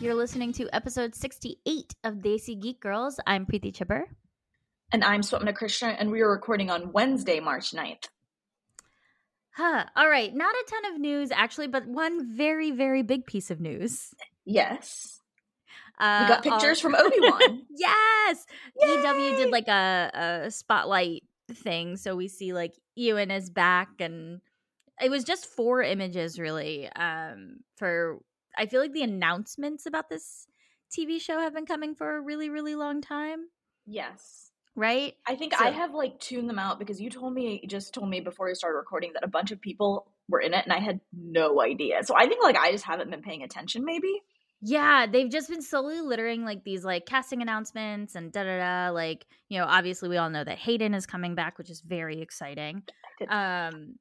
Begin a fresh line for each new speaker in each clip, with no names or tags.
You're listening to episode 68 of Desi Geek Girls. I'm Preeti Chibber.
And I'm Swapna Krishna, and we are recording on Wednesday, March 9th.
Huh. All right. Not a ton of news, actually, but one very, very big piece of news.
Yes.
Uh,
we got pictures
all-
from Obi-Wan.
yes. EW did like a, a spotlight thing. So we see like Ewan is back and it was just four images really. Um for I feel like the announcements about this TV show have been coming for a really, really long time.
yes.
Right?
I think
So-
I have like tuned them out because you told me, you just told me before we started recording that a bunch of people were in it and I had no idea. So I think like I just haven't been paying attention maybe.
Yeah, they've just been slowly littering like these like casting announcements and da da da. Like, you know, obviously we all know that Hayden is coming back, which is very exciting. Um,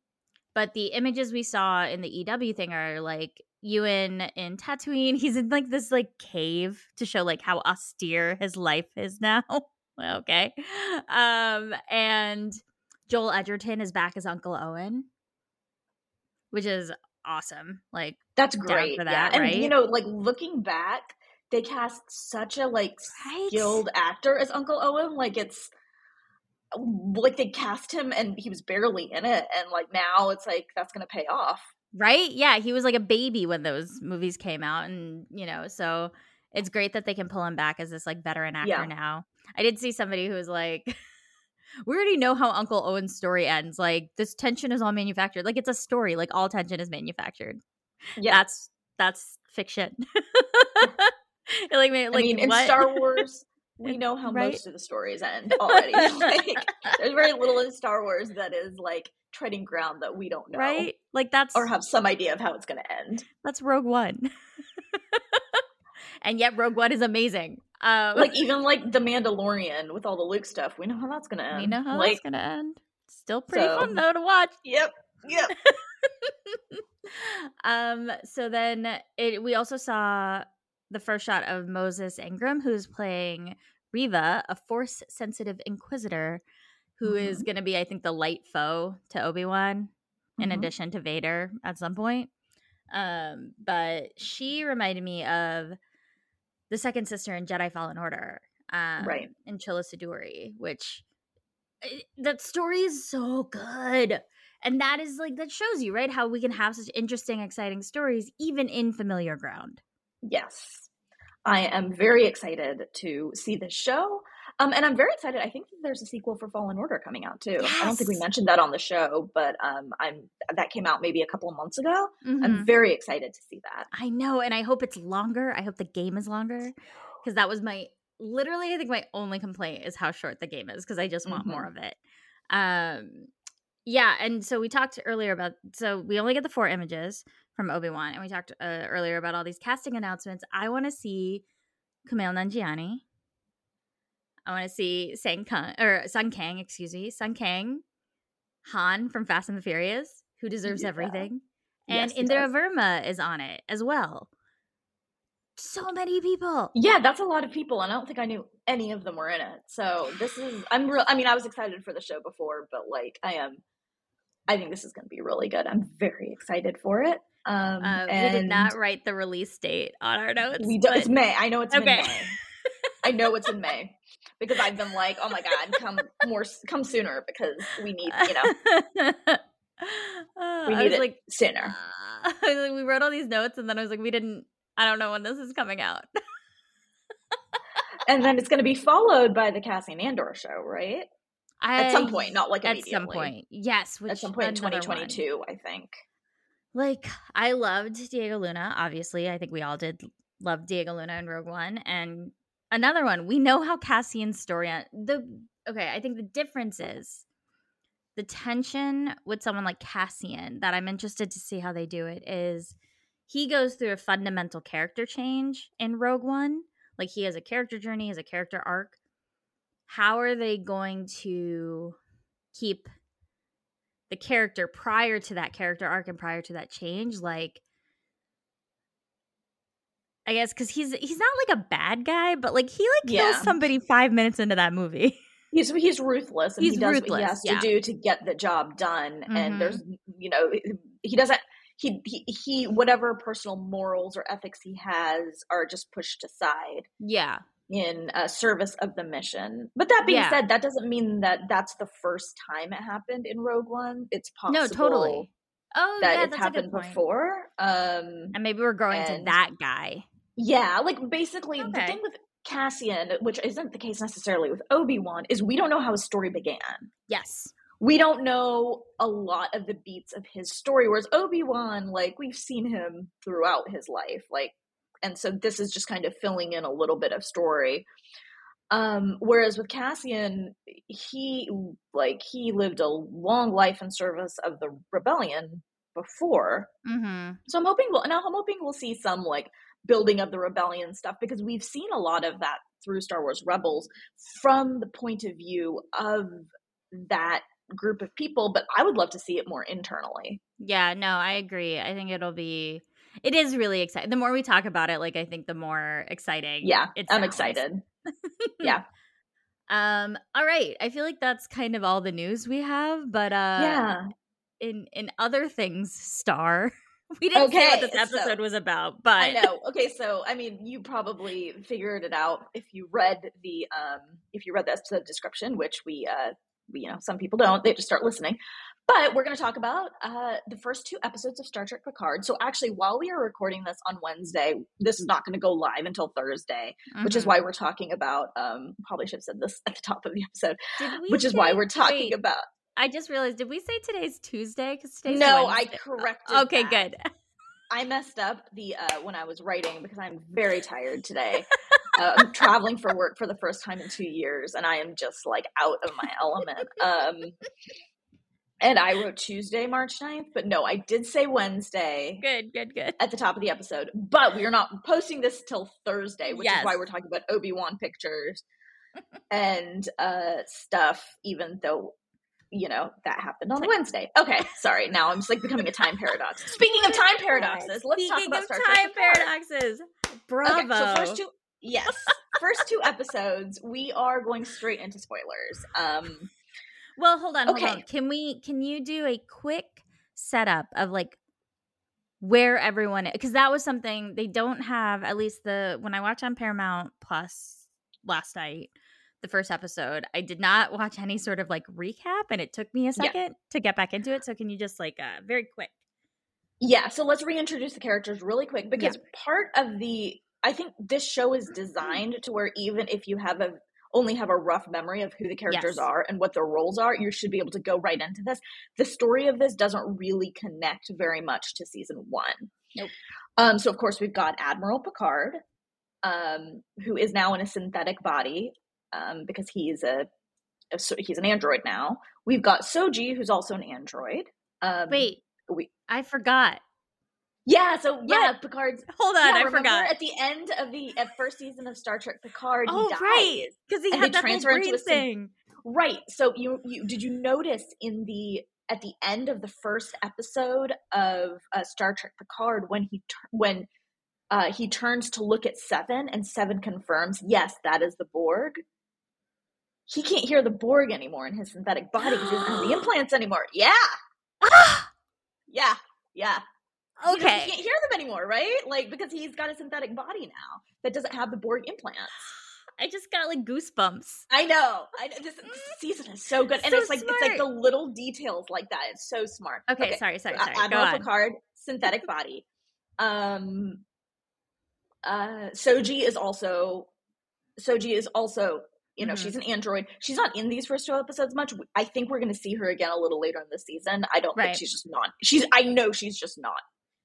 but the images we saw in the EW thing are like Ewan in Tatooine. He's in like this like cave to show like how austere his life is now. okay. Um, and Joel Edgerton is back as Uncle Owen, which is awesome. Like,
That's great.
for
yeah.
that,
And
right?
you know, like looking back, they cast such a like
Right?
skilled actor as Uncle Owen. Like it's like they cast him and he was barely in it and like now it's like that's gonna pay off.
Right? Yeah, he was like a baby when those movies came out, and you know, so it's great that they can pull him back as this like veteran actor
Yeah.
now. I did see somebody who was like, "We already know how Uncle Owen's story ends. Like this tension is all manufactured. Like it's a story. Like all tension is manufactured.
Yeah.
That's that's fiction. like, like
I mean, in
what?
Star Wars, we know how
Right?
most of the stories end already. like, there's very little in Star Wars that is like treading ground that we don't know
right? Like that's
or have some idea of how it's going to end.
that's Rogue One. and yet Rogue One is amazing. Um,
Like even like the Mandalorian with all the Luke stuff, we know how that's going to end.
we know how
like,
that's gonna end. Still pretty
so-
fun though to watch.
Yep. Yep.
um. So then it. We also saw the first shot of Moses Ingram, who's playing Reva, a force-sensitive Inquisitor, who is going to be, I think, the light foe to Obi Wan, in
Mhm.
addition to Vader at some point. Um. But she reminded me of the second sister in Jedi Fallen Order. Um,
Right.
In Trilla Suduri, which it- that story is so good and that is like that shows you right how we can have such interesting exciting stories even in familiar ground
Yes. I am very excited to see this show. Um, and I'm very excited. I think that there's a sequel for Fallen Order coming out too. I don't think we mentioned that on the show, but um, I'm that came out maybe a couple of months ago.
Mhm.
I'm very excited to see that.
i know and i hope it's longer i hope the game is longer because that was my literally i think my only complaint is how short the game is because i just want
Mhm.
more of it um yeah and so we talked earlier about so we only get the four images from obi-wan and we talked uh, earlier about all these casting announcements i want to see kumail nanjiani i want to see sang kang or sung kang excuse me sung kang han from fast and the furious who deserves
Yeah.
everything and
Yes, he
indira
does.
varma is on it as well so many people
Yeah, that's a lot of people, and I don't think I knew any of them were in it. So this is I'm real. I mean, I was excited for the show before, but like I am. I think this is going to be really good. I'm very excited for it. Um,
uh, we did not write the release date on our notes
We do, it's May. I know it's in
Okay.
May. I know it's in May because I've been like, oh my god, come more, come sooner because we need, you know,
Uh,
we
I
need
was
it
like,
sooner.
uh, I like, we wrote all these notes, and then I was like, we didn't. I don't know when this is coming out.
And then it's going to be followed by the Cassian Andor show, right? At some point, not like
at
immediately.
some point, yes. Which
At some point in
another one.
2022, I think.
Like I loved Diego Luna. Obviously, I think we all did love Diego Luna in Rogue One, and another one. We know how Cassian's story. On, the okay, I think the difference is the tension with someone like Cassian. That I'm interested to see how they do it. Is he goes through a fundamental character change in Rogue One? Like he has a character journey, he has a character arc. How are they going to keep the character prior to that character arc and prior to that change like i guess because he's he's not like a bad guy but like he like kills
Yeah.
somebody five minutes into that movie
He's he's ruthless and
He's
he does what
ruthless,
he has
yeah.
to do to get the job done.
Mhm.
And there's you know he doesn't he, he he whatever personal morals or ethics he has are just pushed aside
Yeah.
In uh, service of the mission. But that being
Yeah.
said, that doesn't mean that that's the first time it happened in Rogue One. It's possible
No, totally. Oh,
that
yeah,
it's
that's a
happened
good point.
before. Um,
And maybe we're growing to that guy.
yeah, like basically the thing with Cassian, which isn't the case necessarily with Obi Wan, is we don't know how his story began.
Yes.
we don't know a lot of the beats of his story whereas obi-wan like we've seen him throughout his life like and so this is just kind of filling in a little bit of story um whereas with cassian he like he lived a long life in service of the rebellion before
Mm-hmm.
so i'm hoping we'll now i'm hoping we'll see some like building of the rebellion stuff because we've seen a lot of that through star wars rebels from the point of view of that group of people but i would love to see it more internally
Yeah, no, I agree. I think it'll be it is really exciting. The more we talk about it, like I think the more exciting.
yeah i'm excited yeah
Um, all right. I feel like that's kind of all the news we have, but uh
yeah
in in other things, Star. We didn't say what this episode
so-
was about, but
i know okay so i mean you probably figured it out if you read the um if you read the episode description which we uh we, you know some people don't they just start listening but we're going to talk about uh the first two episodes of star trek picard so actually while we are recording this on wednesday this is not going to go live until thursday which is
Mhm.
why we're talking about um probably should have said this at the top of the episode which is why we're talking
wait,
about
I just realized. Did we say today's Tuesday? Because today's
no i
Wednesday.
corrected
Okay,
that.
good.
I messed up the uh, when I was writing because I'm very tired today. uh, I'm traveling for work for the first time in two years, and I am just like out of my element. Um, and I wrote Tuesday, March 9th, but no, I did say Wednesday
Good, good, good.
at the top of the episode. But we are not posting this till Thursday, which
Yes.
is why we're talking about Obi Wan pictures and uh, stuff, even though. You know, that happened on Wednesday. Okay, sorry. Now I'm just like becoming a time paradox. Speaking of time paradoxes, let's talk
Speaking
about
of
Star
time paradoxes. Bravo.
Okay, so first two, yes, first two episodes, we are going straight into spoilers. Um,
Well, hold on, hold
Okay.
on. Can we can you do a quick setup of like where everyone because that was something they don't have at least the when I watched on Paramount Plus last night, the first episode, I did not watch any sort of like recap and it took me a
Yeah.
second to get back into it. So can you just like uh very quick?
yeah, so let's reintroduce the characters really quick because part of the, I think this show is designed to where even if you have a only have a rough memory of who the characters
Yes.
are and what their roles are, you should be able to go right into this. The story of this doesn't really connect very much to season one.
Nope.
Um, so of course we've got Admiral Picard, um, who is now in a synthetic body, um, because he's a, a so he's an android now. We've got Soji, who's also an android. Um,
Wait,
we
I forgot.
Yeah, so yeah,
What?
Picard's
Hold on,
yeah,
I forgot.
at the end of the at first season of Star Trek Picard,
Oh
dies.
right, because he had that
transfer
whole
into
brain
a syn-
thing.
Right. So you you did you notice in the at the end of the first episode of uh, Star Trek Picard when he when uh, he turns to look at Seven and Seven confirms, yes, that is the Borg. He can't hear the Borg anymore in his synthetic body because he doesn't have the implants anymore. Yeah, yeah, yeah.
Okay.
he can't hear them anymore, right? Like because he's got a synthetic body now that doesn't have the Borg implants.
I just got like goosebumps.
I know. I this, this season is so good, and
So
it's like it's like the little details like that. It's so smart.
Okay, sorry, sorry, sorry. Go
Admiral
on.
Picard, synthetic body. Um, uh, Soji is also Soji is also you know
Mhm.
she's an android. She's not in these first two episodes much. I think we're going to see her again a little later in the season. I don't
Right.
think she's just not. She's I know she's just not.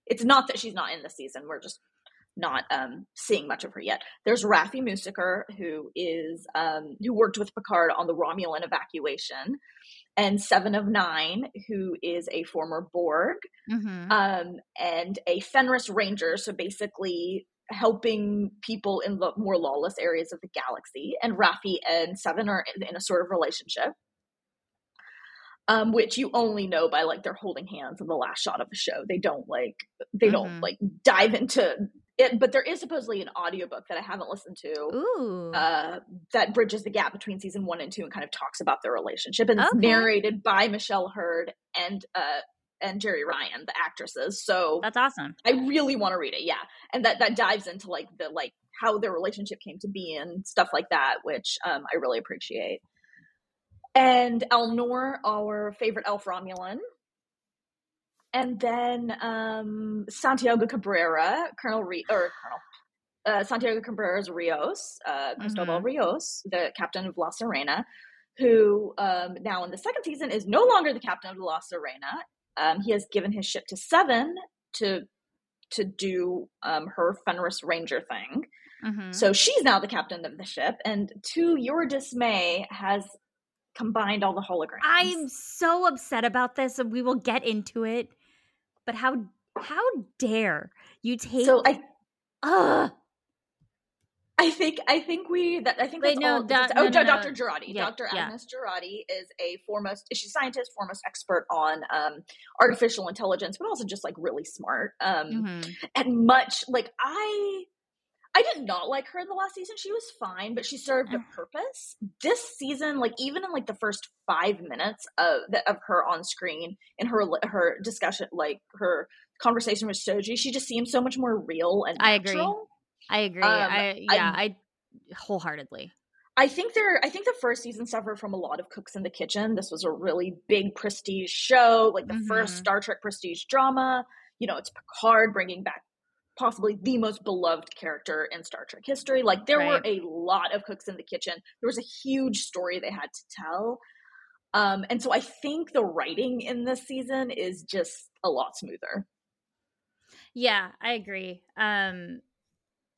It's not that she's not in the season. We're just not um seeing much of her yet. There's Raffi Musiker who is um who worked with Picard on the Romulan evacuation and Seven of Nine who is a former Borg
Mhm.
um and a Fenris Ranger so basically helping people in the more lawless areas of the galaxy and Raffi and Seven are in a sort of relationship um, which you only know by like they're holding hands in the last shot of the show. They don't like they
Mhm.
don't like dive into it, but there is supposedly an audiobook that I haven't listened to
Ooh.
uh, that bridges the gap between season one and two and kind of talks about their relationship, and it's narrated by Michelle Hurd and uh, and Jeri Ryan, the actresses. So
That's awesome.
I really want to read it. Yeah, and that that dives into like the like how their relationship came to be and stuff like that, which um, I really appreciate. And Elnor, our favorite elf Romulan, and then um, Santiago Cabrera, Colonel Re- or Colonel uh, Santiago Cabrera's Rios, uh, Cristobal
Mhm.
Rios, the captain of La Sirena, who um, now in the second season is no longer the captain of La Sirena. Um, he has given his ship to Seven to to do um, her Fenris Ranger thing.
Mhm.
So she's now the captain of the ship, and to your dismay, has combined all the holograms.
I'm so upset about this, and we will get into it. But how how dare you take?
so I
Ugh.
I think I think we that I think
Wait,
that's
no,
all.
da-
oh,
no, no, no.
Dr. Jurati,
Yeah,
Dr.
yeah.
Agnes Jurati is a foremost. She's a scientist, foremost expert on um, artificial intelligence, but also just like really smart. Um,
Mhm.
and much like I. I did not like her in the last season. She was fine, but she served a
Mm.
purpose. This season, like even in like the first five minutes of the, of her on screen in her her discussion, like her conversation with Soji, she just seems so much more real and natural.
I agree. I agree.
Um,
I yeah, I wholeheartedly.
I think there I think the first season suffered from a lot of cooks in the kitchen. This was a really big prestige show, like the first
Mhm.
Star Trek prestige drama. You know, it's Picard bringing back possibly the most beloved character in Star Trek history. Like there were a lot of cooks in the kitchen. There was a huge story they had to tell. Um, and so I think the writing in this season is just a lot smoother.
Yeah, I agree. Um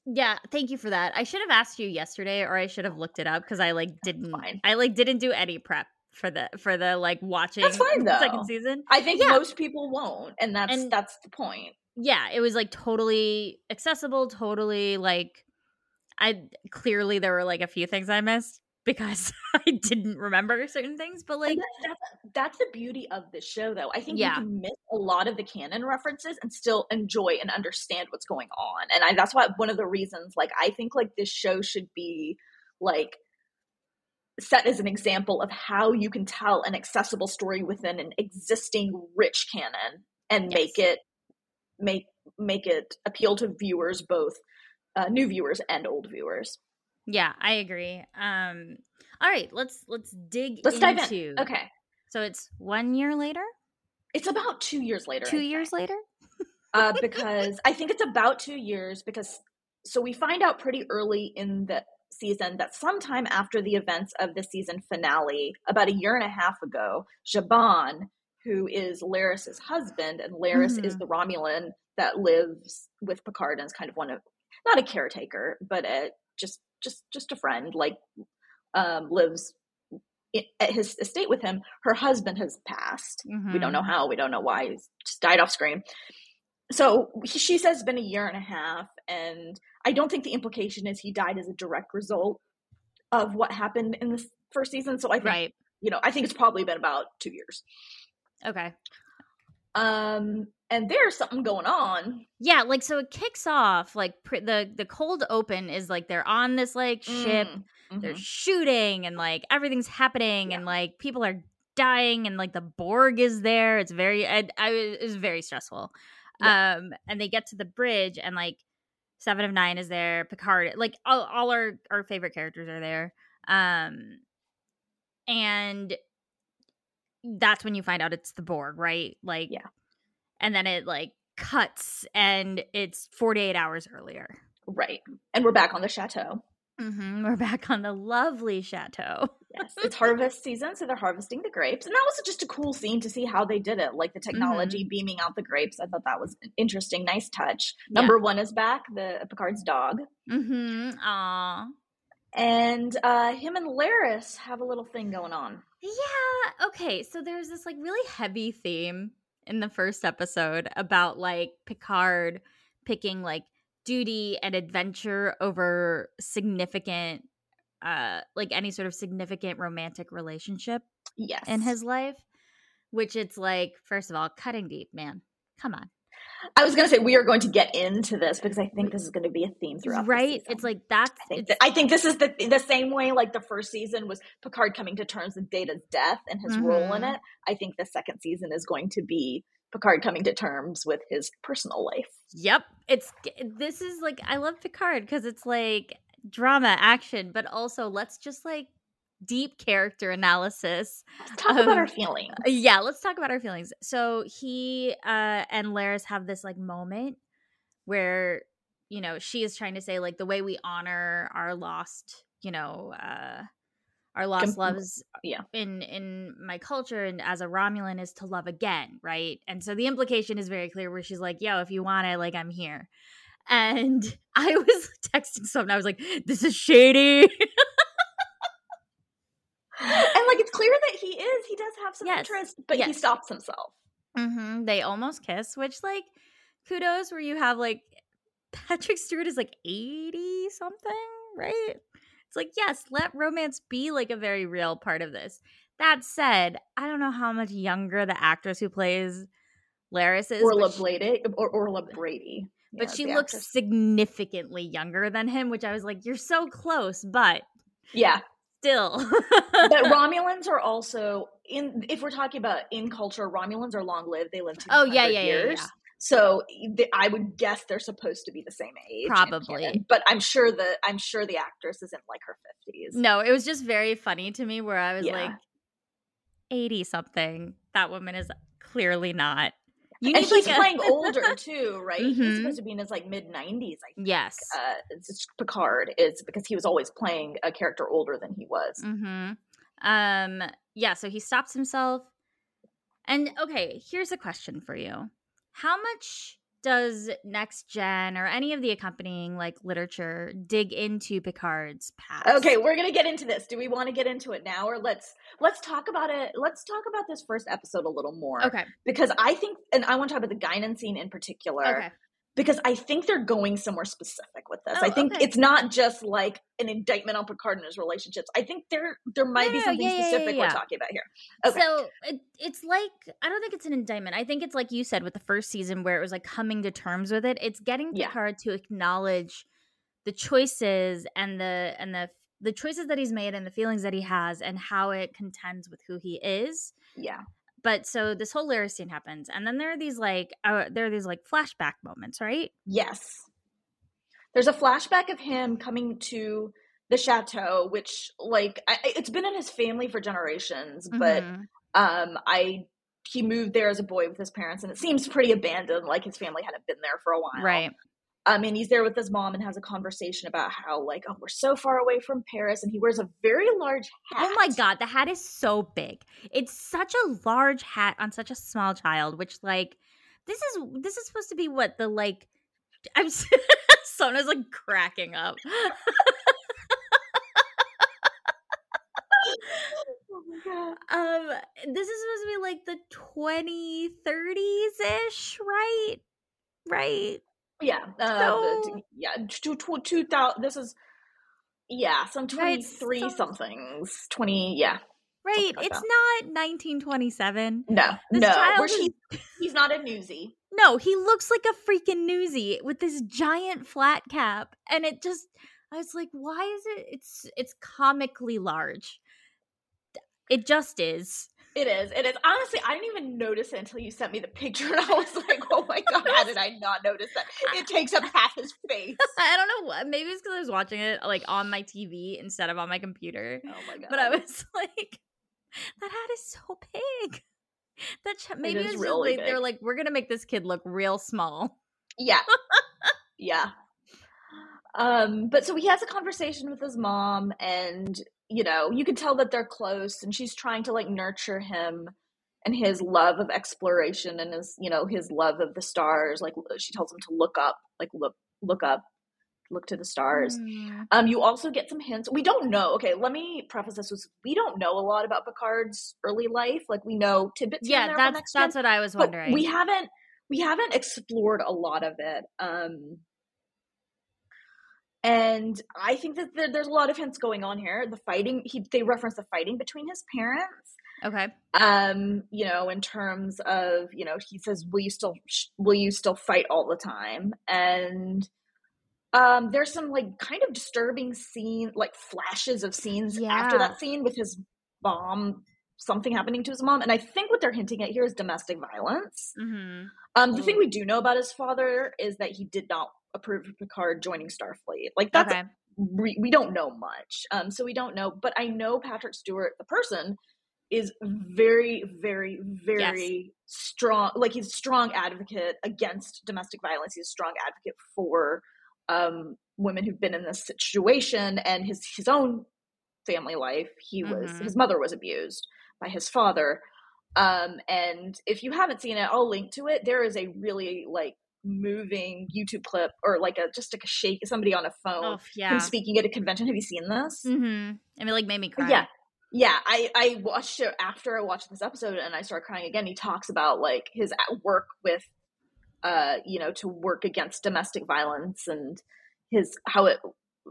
yeah, thank you for that. I should have asked you yesterday or I should have looked it up because I like didn't. I like didn't do any prep for the for the like watching
That's fine,
the second season.
I think
Yeah.
most people won't, and that's
And-
that's the point.
Yeah, it was like totally accessible, totally like I clearly there were like a few things I missed because I didn't remember certain things, but like
And that- that's, that's the beauty of the show, though. I think
Yeah.
you can miss a lot of the canon references and still enjoy and understand what's going on. And I, that's why one of the reasons, like, I think like this show should be like set as an example of how you can tell an accessible story within an existing rich canon and
Yes.
make it make make it appeal to viewers both uh, new viewers and old viewers.
yeah, I agree. Um all right, let's let's dig
Let's dive in. Okay,
So it's one year later?
it's about two years later.
Two years later?
uh, because I think it's about two years. Because so we find out pretty early in the season that sometime after the events of the season finale, about a year and a half ago, Zhaban, who is Laris's husband, and Laris is
Mhm.
the Romulan that lives with Picard and is kind of one of not a caretaker, but a just just just a friend, like um, lives at his estate with him. Her husband has passed. We don't know
Mhm.
how. We don't know why. He's just died off screen. So he- she says it's been a year and a half, and I don't think the implication is he died as a direct result of what happened in the first season. So I think
Right.
you know I think it's probably been about two years.
Okay.
Um, and there's something going on.
Yeah, like so it kicks off like pr- the the cold open is like they're on this like ship,
Mm,
they're
mhm.
shooting and like everything's happening
Yeah.
and like people are dying and like the Borg is there. It's very I, I it was very stressful. Um and they get to the bridge and like Seven of Nine is there, Picard, like all, all our our favorite characters are there. Um and that's when you find out it's the Borg, right? Like
Yeah.
And then it like cuts and it's 48 hours earlier.
right, and we're back on the chateau.
hmm We're back on the lovely chateau.
Yes, it's harvest season, so they're harvesting the grapes, and that was just a cool scene to see how they did it, like the technology beaming out the grapes. I thought that was an interesting, nice touch.
Yeah.
Number one is back, the Picard's dog,
Mm-hmm. Aw.
and uh, him and Laris have a little thing going on.
Yeah. Okay. So there's this like really heavy theme in the first episode about like Picard picking like duty and adventure over significant uh like any sort of significant romantic relationship
Yes,
in his life which it's like first of all cutting deep man come on
I was going to say we are going to get into this because I think this is going to be a theme throughout.
right it's like that's
I think, I think this is the the same way like the first season was Picard coming to terms with Data's death and his role in
Mhm.
it. I think the second season is going to be Picard coming to terms with his personal life.
Yep. It's this is like I love Picard because it's like drama, action, but also let's just like deep character analysis.
Let's talk um, about our feelings.
Yeah, let's talk about our feelings. So he uh and Laris have this like moment where you know she is trying to say like the way we honor our lost you know uh our lost loves
yeah
in in my culture and as a romulan is to love again right and so the implication is very clear where she's like yo if you want it like i'm here and i was texting someone i was like this is shady
like it's clear that he is he does have some yes. interest but yes. he stops himself
mm-hmm. they almost kiss which like kudos where you have like Patrick Stewart is like 80 something, right? It's like, yes, let romance be like a very real part of this. That said, I don't know how much younger the actress who plays Laris is.
Orla Brady. Or Orla Brady.
But yeah, she looks actress. significantly younger than him, which I was like, you're so close, but
yeah,
still.
but Romulans are also in. If we're talking about in culture, Romulans are long lived. They live.
to Oh yeah, yeah, years. yeah, yeah.
So I would guess they're supposed to be the same age,
probably.
But I'm sure the I'm sure the actress is in like her fifties.
No, it was just very funny to me where I was yeah. like, eighty something. That woman is clearly not.
You and he's like playing a- older too, right? Mm-hmm. He's supposed to be in his like mid nineties. I think.
Yes,
uh, it's Picard is because he was always playing a character older than he was.
Mm-hmm. Um. Yeah. So he stops himself. And okay, here's a question for you. How much does next gen or any of the accompanying like literature dig into picard's past?
Okay we're gonna get into this. Do we want to get into it now or let's let's talk about it let's talk about this first episode a little more.
Okay.
Because i think and i want to talk about the guinan scene in particular.
Okay
because I think they're going somewhere specific with this. Oh, I think okay. it's not just like an indictment on Picard and his relationships. I think there there might be something yeah, specific yeah, yeah, we're talking about here.
Okay. So it, it's like I don't think it's an indictment. I think it's like you said with the first season where it was like coming to terms with it. It's getting Picard to acknowledge the choices and the and the the choices that he's made and the feelings that he has and how it contends with who he is.
Yeah
but so this whole Laris scene happens, and then there are these like uh, there are these like flashback moments, right?
Yes. There's a flashback of him coming to the chateau, which like I, it's been in his family for generations, but mm-hmm. um, I he moved there as a boy with his parents, and it seems pretty abandoned, like his family hadn't been there for a while,
right?
Um, and he's there with his mom and has a conversation about how like oh we're so far away from Paris, and he wears a very large hat.
Oh my god, the hat is so big. It's such a large hat on such a small child. Which like this is this is supposed to be what the like. I'm Swapna's like cracking up. oh um, this is supposed to be like the 2030s ish, right? Right.
Yeah. Uh, so, yeah. Two, two, two thousand. This is yeah, some twenty three right, somethings. Twenty. Yeah.
Right. Like it's that. not 1927.
No. This no. Is... she, he's not a newsie.
No, he looks like a freaking newsie with this giant flat cap, and it just. I was like, why is it? It's it's comically large. It just is.
It is. It is. Honestly, I didn't even notice it until you sent me the picture, and I was like, "Oh my god, how did I not notice that? It takes up half his face."
I don't know what. Maybe it's because I was watching it like on my TV instead of on my computer.
Oh my god!
But I was like, "That hat is so big." That ch- maybe it it's really like, they're like, "We're gonna make this kid look real small."
Yeah. yeah. Um, but so he has a conversation with his mom, and you know, you can tell that they're close and she's trying to like nurture him and his love of exploration and his, you know, his love of the stars. Like she tells him to look up, like look look up, look to the stars. Mm. Um, you also get some hints. We don't know. Okay, let me preface this with we don't know a lot about Picard's early life. Like we know tidbits.
Yeah, that's that's what I was wondering.
we haven't we haven't explored a lot of it. Um and I think that there, there's a lot of hints going on here. The fighting, he they reference the fighting between his parents.
Okay.
Um, you know, in terms of, you know, he says, "Will you still will you still fight all the time?" And um there's some like kind of disturbing scene like flashes of scenes yeah. after that scene with his mom something happening to his mom, and I think what they're hinting at here is domestic violence.
Mm-hmm.
Um, the thing we do know about his father is that he did not approve of Picard joining Starfleet. Like that's
Okay.
we, we don't know much. Um, so we don't know, but I know Patrick Stewart, the person, is very, very, very strong. Like he's a strong advocate against domestic violence. He's a strong advocate for um, women who've been in this situation and his his own family life. He was
Mhm.
his mother was abused by his father. Um, and if you haven't seen it, I'll link to it. There is a really like moving YouTube clip or like a just like a shake somebody on a phone
Oh
him
yeah.
speaking at a convention. Have you seen this?
Mm-hmm. I mean, like made me cry.
Yeah. Yeah, I I watched it after I watched this episode and I started crying again. He talks about like his at work with uh you know to work against domestic violence and his how it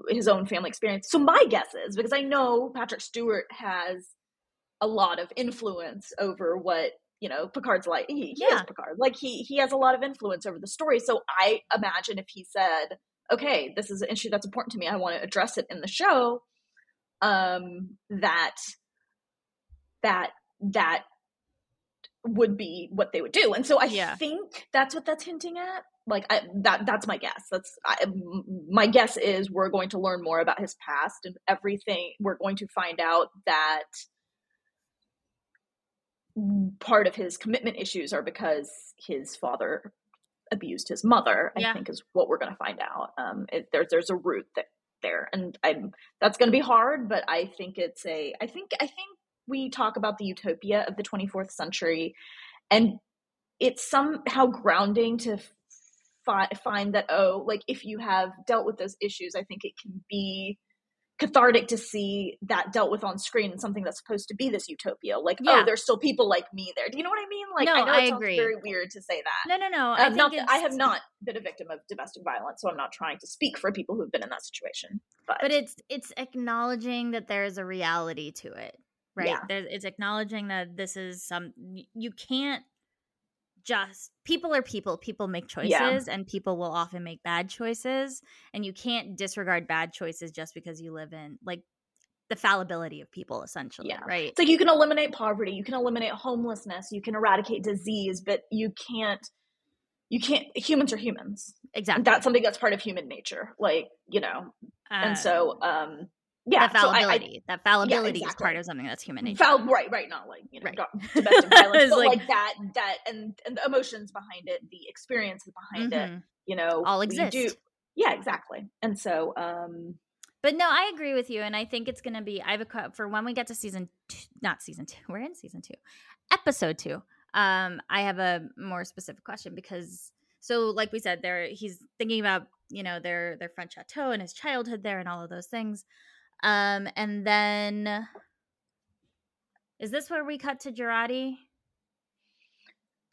his own family experience. So my guess is because I know Patrick Stewart has a lot of influence over what you know Picard's like. He, he is Picard. Like he he has a lot of influence over the story. So I imagine if he said, "Okay, this is an issue that's important to me. I want to address it in the show," um, that that that would be what they would do. And so I
Yeah.
think that's what that's hinting at. Like I, that that's my guess. That's I, my guess is we're going to learn more about his past and everything. We're going to find out that part of his commitment issues are because his father abused his mother.
Yeah.
I think is what we're going to find out. Um, it, there's there's a root that there, and I'm that's going to be hard, but I think it's a. I think I think we talk about the utopia of the 24th century, and it's somehow grounding to fi- find that oh, like if you have dealt with those issues, I think it can be cathartic to see that dealt with on screen and something that's supposed to be this utopia like oh,
Yeah.
oh there's still people like me there do you know what i mean like
No,
i know
I
it sounds
agree.
very weird to say that
No, no, no. I
not that I have not been a victim of domestic violence, so I'm not trying to speak for people who've been in that situation. But,
but it's it's acknowledging that there's a reality to it right
Yeah.
there's it's acknowledging that this is some you can't just people are people people make choices
Yeah.
and people will often make bad choices and you can't disregard bad choices just because you live in like the fallibility of people essentially
Yeah.
right
it's like you can eliminate poverty, you can eliminate homelessness, you can eradicate disease, but you can't. You can't. Humans are humans.
exactly
That's something that's part of human nature. Like you know, and so um, yeah.
the
so I- I,
fallibility that fallibility is
exactly.
part of something that's human nature
Foul, right, right, not like you know
Right.
domestic violence, but
like-
like, that, that, and and the emotions behind it, the experiences behind it,
Mhm.
you know,
all exist
do- yeah, exactly. And so, um,
But no, I agree with you, and I think it's going to be. I have a for when we get to season, two, not season two. We're in season two, episode two. Um, I have a more specific question because, so like we said, there he's thinking about you know their their French chateau and his childhood there and all of those things. Um, and then is this where we cut to Jurati?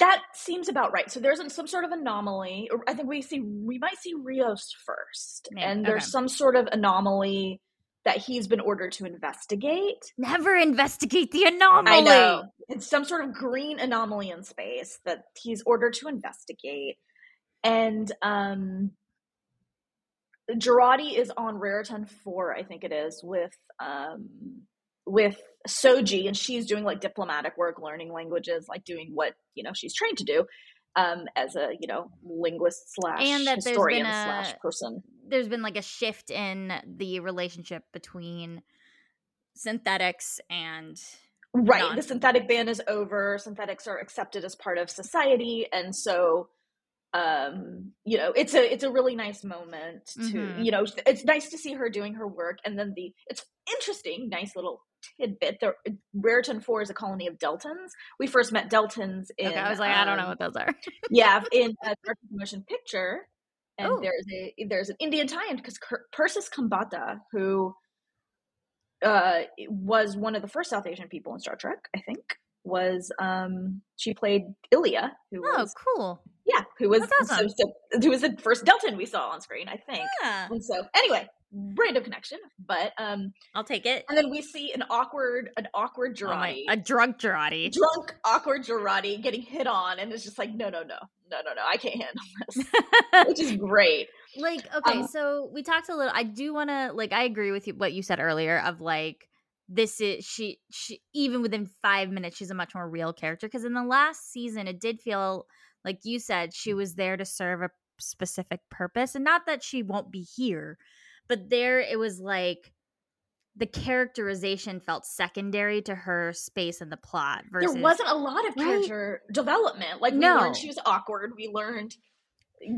that seems about right. So there's some sort of anomaly. I think we see we might see Rios first,
Yeah,
and there's
okay.
some sort of anomaly that he's been ordered to investigate.
Never investigate the anomaly.
I know it's some sort of green anomaly in space that he's ordered to investigate, and um, Jurati is on Raritan Four, I think it is, with um, with Soji, and she's doing like diplomatic work, learning languages, like doing what you know she's trained to do. Um, as a you know linguist slash
And that
historian
a-
slash person,
there's been like a shift in the relationship between synthetics and
right
non-
the synthetic ban is over synthetics are accepted as part of society and so um you know it's a it's a really nice moment to
Mhm.
you know it's nice to see her doing her work and then the it's interesting nice little tidbit there raritan 4 is a colony of deltans we first met deltans in
okay, I was like, I don't know
um,
what those are.
yeah in a motion picture and
Oh.
there's a there's an indian tie-in because persis khambatta who uh was one of the first south asian people in star trek i think was um she played Ilia, who
Oh,
was
cool.
Yeah who was
That's
so, so, who was the first deltan we saw on screen i think.
Yeah,
and so anyway random connection but um
I'll take it.
and then we see an awkward an awkward
Oh
Jurati
a drunk Jurati.
drunk awkward Jurati getting hit on and it's just like no no no. No no no. I can't handle this. Which is great.
Like, okay,
Um,
so we talked a little. I do want to, like, I agree with you what you said earlier of like this is she she even within five minutes she's a much more real character because in the last season it did feel like you said she mm. was there to serve a specific purpose and not that she won't be here but there it was like the characterization felt secondary to her space in the plot versus
there wasn't a lot of character right? development like we
no.
learned she was awkward we learned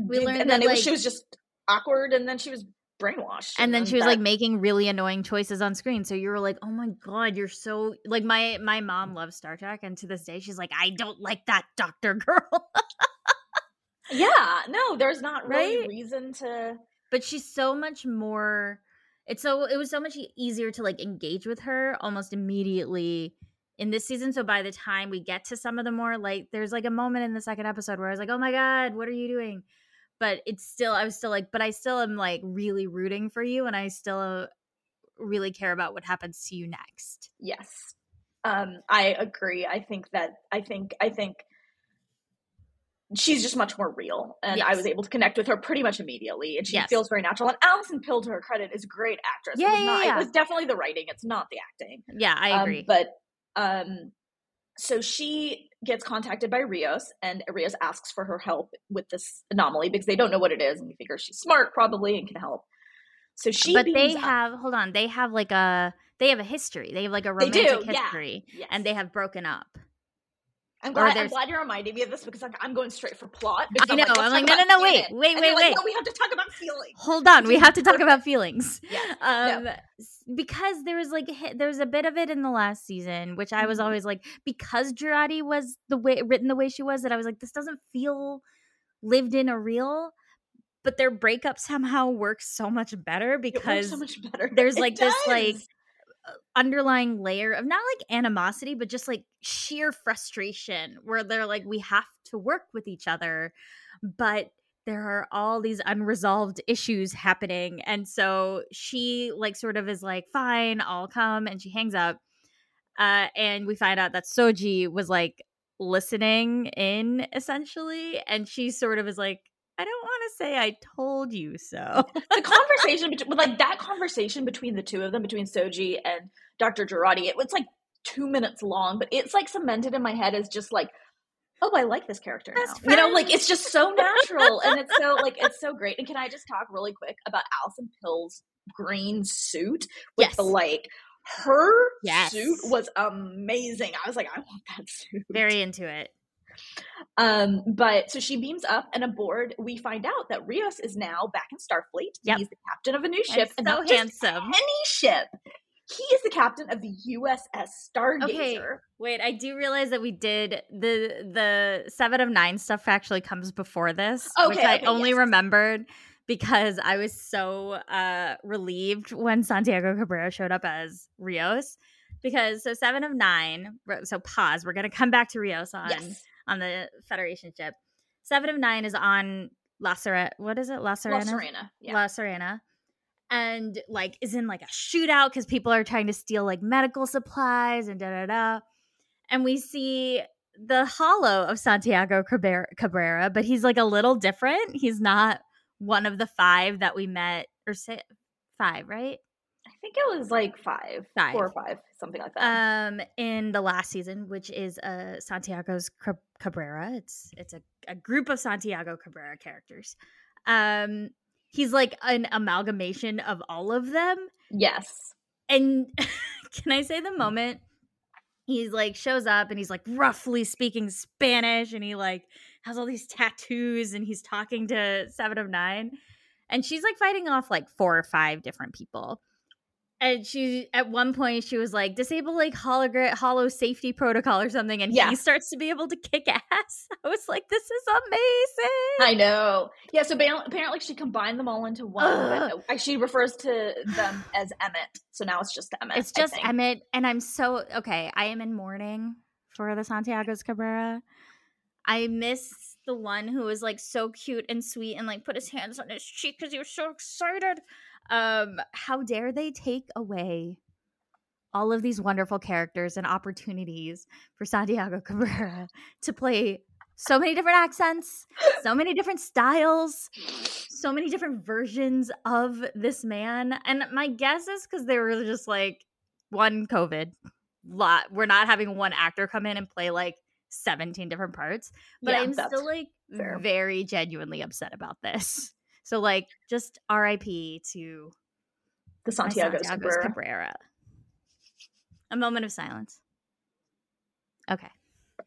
we learned
and
that,
then
like,
was, she was just awkward and then she was brainwashed
and, and then she was
that...
like making really annoying choices on screen so you were like oh my god you're so like my my mom loves star trek and to this day she's like i don't like that doctor girl
yeah no there's not really
Right?
reason to
but she's so much more it's so it was so much easier to like engage with her almost immediately in this season so by the time we get to some of the more like there's like a moment in the second episode where i was like oh my god what are you doing? But it's still i was still like but i still am like really rooting for you and i still really care about what happens to you next.
Yes. Um i agree. I think that i think i think she's just much more real and i was able to connect with her pretty much immediately and she
Yes.
feels very natural and alison pill to her credit is a great actress
Yeah,
it was,
yeah,
not,
yeah.
it was definitely the writing it's not the acting
yeah i
Um,
agree
but um, so she gets contacted by Rios, and Rios asks for her help with this anomaly because they don't know what it is, and we figure she's smart probably and can help. So she,
but they
up-
have hold on they have like a they have a history they have like a
They
romantic
yeah.
history
Yes.
and they have broken up
I'm glad, I'm glad you're reminding me of this because like, I'm going straight for plot.
I know,
Like,
I'm like, no, no, no, wait, wait, wait, wait.
No, we have to talk about feelings.
hold on we have to talk about feelings
Yes.
um s- because there was like there was a bit of it in the last season which i was
Mhm.
always like because Jurati was the way written the way she was that i was like this doesn't feel lived in or real but their breakup somehow works so much better
It works
because
so much better.
there's like this like. Underlying layer of not like animosity but just like sheer frustration where they're like we have to work with each other but there are all these unresolved issues happening and so she like sort of is like fine i'll come and she hangs up uh and we find out that soji was like listening in essentially and she sort of is like i don't want to say i told you so.
The conversation between like that conversation between the two of them between soji and dr Jurati, it was like two minutes long but it's like cemented in my head as just like oh i like this character now. You know like it's just so natural and it's so like it's so great and can i just talk really quick about Alison pill's green suit with
Yes.
the like her
Yes.
suit was amazing. I was like i want that suit.
Very into it
um, but so she beams up, and aboard, we find out that Rios is now back in Starfleet.
Yep.
He's the captain of a new ship,
and
and
so handsome
any ship. He is the captain of the USS Stargazer.
Okay. Wait, I do realize that we did the the seven of nine stuff actually comes before this, which I
okay,
only
yes.
remembered because I was so uh relieved when Santiago Cabrera showed up as Rios. Because so seven of nine, so pause. We're gonna come back to Rios on
Yes.
On the Federation ship. Seven of nine is on La Sirena. What is it? La
La
Sirena.
Serena. Yeah.
La Serena. And like is in like a shootout because people are trying to steal like medical supplies and da da da. And we see the holo of Santiago Cabrera, Cabrera, but he's like a little different. He's not one of the five that we met, or say five, right?
I think it was like five,
Five.
four or five, something like that.
Um, in the last season, which is uh Santiago's Cabrera. It's it's a, a group of Santiago Cabrera characters. Um, he's like an amalgamation of all of them.
yes.
And can I say the moment he's like shows up and he's like roughly speaking Spanish and he like has all these tattoos and he's talking to Seven of Nine and she's like fighting off like four or five different people. And she at one point she was like disable like hologram holo safety protocol or something, and
Yeah.
he starts to be able to kick ass. I was like, this is amazing.
I know. Yeah, so ba- apparently she combined them all into one. She refers to them as Emmett. So now it's just Emmett.
It's just. Emmett, and I'm so okay. I am in mourning for the Santiago's Cabrera. I miss the one who was like so cute and sweet and like put his hands on his cheek because he was so excited. Um, how dare they take away all of these wonderful characters and opportunities for Santiago Cabrera to play so many different accents, so many different styles, so many different versions of this man. And my guess is because they were just like, one COVID. Lot we're not having one actor come in and play like 17 different parts. But
Yeah,
I'm still like
fair.
very genuinely upset about this. So like just RIP to
The Santiago
Santiago's
Cabrera.
Cabrera. A moment of silence. Okay.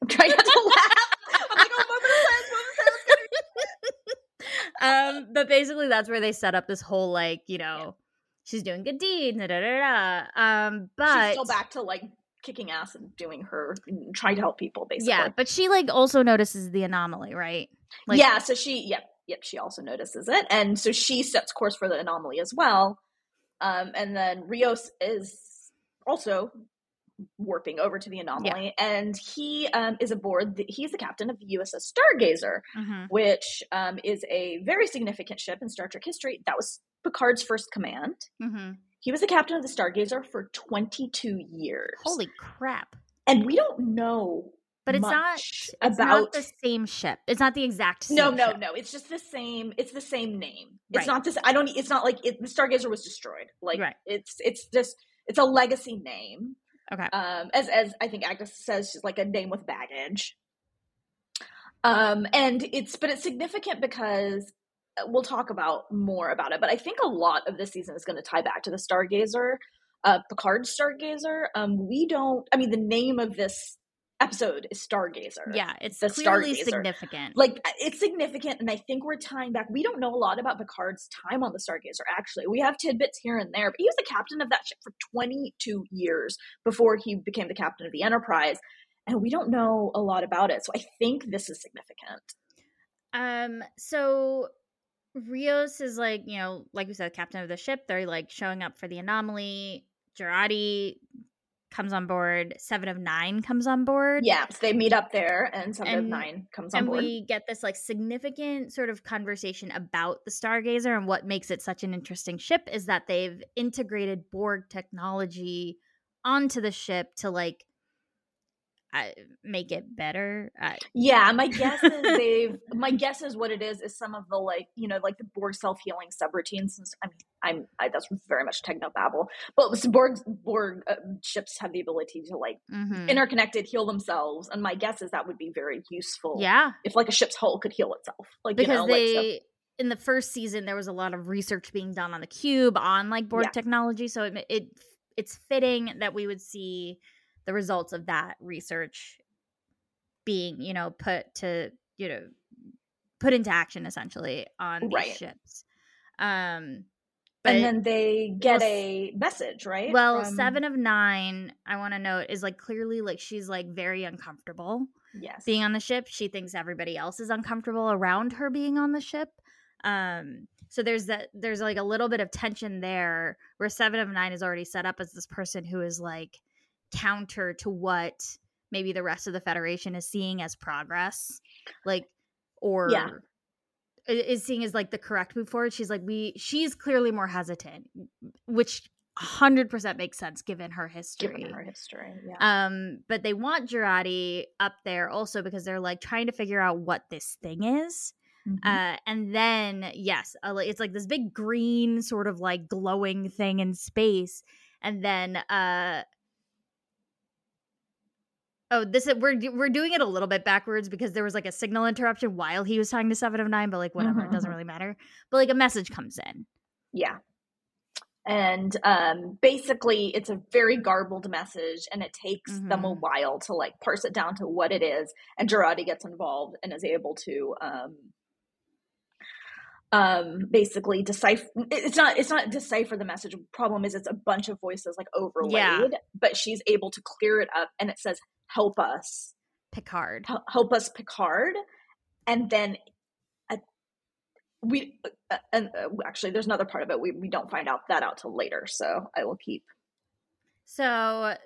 I'm trying not to laugh. I'm like, oh, moment of silence, moment of silence.
um, but basically that's where they set up this whole like, you know, she's doing good deeds, da, da, da, da. Um, but
She's still back to like kicking ass and doing her, trying to help people, basically.
yeah, but she like also notices the anomaly, right? Like,
yeah, so she, yep, yep, she also notices it. And so she sets course for the anomaly as well. Um, and then Rios is also warping over to the anomaly, and he um, is aboard. The, he's the captain of the USS Stargazer,
mhm.
which um, is a very significant ship in Star Trek history. That was Picard's first command.
hmm
He was the captain of the Stargazer for 22 years.
Holy crap!
and we don't know
But it's not. It's
about
not the same ship. It's not the exact same.
no no
ship.
no it's just the same it's the same name it's
Right.
not this i don't it's not like it, the stargazer was destroyed like
Right.
it's it's just it's a legacy name
Okay.
um as as i think agnes says she's like a name with baggage um and it's but it's significant because uh, we'll talk about more about it but i think a lot of this season is going to tie back to the stargazer uh picard's stargazer um we don't i mean the name of this episode is stargazer
Yeah, it's
the
clearly
Stargazer.
significant.
like uh, it's significant and i think we're tying back we don't know a lot about picard's time on the stargazer actually we have tidbits here and there but he was the captain of that ship for 22 years before he became the captain of the enterprise and we don't know a lot about it so i think this is significant
Um, so Rios is like, you know, like we said, captain of the ship. They're like showing up for the anomaly. Jurati comes on board. Seven of Nine comes on board.
yeah so they meet up there and seven of nine comes on
And
board
we get this like significant sort of conversation about the Stargazer and what makes it such an interesting ship is that they've integrated Borg technology onto the ship to like make it better. Uh,
yeah my guess is they've my guess is what it is is some of the like you know like the borg self-healing subroutines since i mean i'm I, that's very much techno babble but borg borg uh, ships have the ability to like
mhm.
interconnected heal themselves and my guess is that would be very useful
Yeah,
if like a ship's hull could heal itself like
because
you know like
they in the first season there was a lot of research being done on the cube on like Borg
Yeah.
technology, so it, it it's fitting that we would see the results of that research being you know put to you know put into action essentially on these
Right.
ships. Um, but
and then they get
well,
a message right
well,
from-
seven of nine, I want to note is like clearly like she's like very uncomfortable
yes
being on the ship. She thinks everybody else is uncomfortable around her being on the ship. Um, so there's that there's like a little bit of tension there where seven of nine is already set up as this person who is like counter to what maybe the rest of the Federation is seeing as progress. Like or
Yeah.
is seeing as like the correct move forward. She's like, we she's clearly more hesitant, which hundred percent makes sense given her history.
given her history yeah
Um, but they want Jurati up there also because they're like trying to figure out what this thing is.
Mhm.
Uh, and then yes, it's like this big green sort of like glowing thing in space, and then uh, oh, this is we're we're doing it a little bit backwards because there was like a signal interruption while he was talking to Seven of Nine, but like whatever, it
Mhm,
doesn't
mhm.
really matter. But like a message comes in.
Yeah. And um, basically, it's a very garbled message, and it takes them a
Mhm.
while to like parse it down to what it is. And Jurati gets involved and is able to um, um, basically decipher. It's not. It's not decipher the message. Problem is, it's a bunch of voices like overlaid.
Yeah.
But she's able to clear it up, and it says, "Help us,
Picard.
Hel- help us, Picard." And then uh, we uh, and uh, actually there's another part of it we, we don't find out that out till later so i will keep
So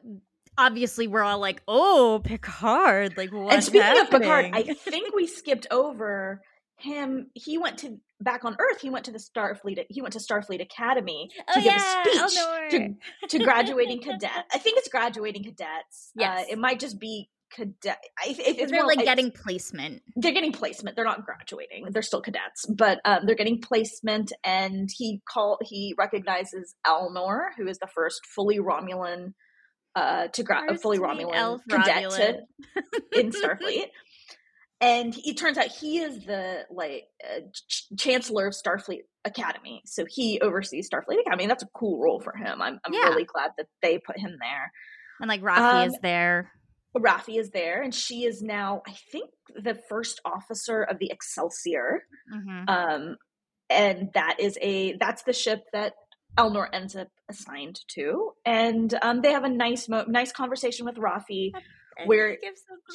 obviously we're all like, oh, Picard. Like what?
and speaking of picard i think we skipped over him he went to back on earth he went to the starfleet he went to starfleet academy to
oh
give
yeah,
a speech
Elnor.
to, to graduating cadet i think it's graduating cadets
Yes.
uh, it might just be cadet I, it,
they're
more
like
it's-
getting placement.
they're getting placement they're not graduating they're still cadets but um, they're getting placement and he call he recognizes elnor who is the first fully romulan uh, to gra-
Our
fully Romulan cadet to, in Starfleet. And it turns out he is the like uh, ch- chancellor of Starfleet Academy, so he oversees Starfleet Academy. That's a cool role for him. I'm, I'm
Yeah.
really glad that they put him there.
And like Raffi
Um,
is there.
Raffi is there, and she is now, I think, the first officer of the Excelsior.
hmm
Um, and that is a that's the ship that Elnor ends up assigned to, and um, they have a nice mo- nice conversation with Raffi, where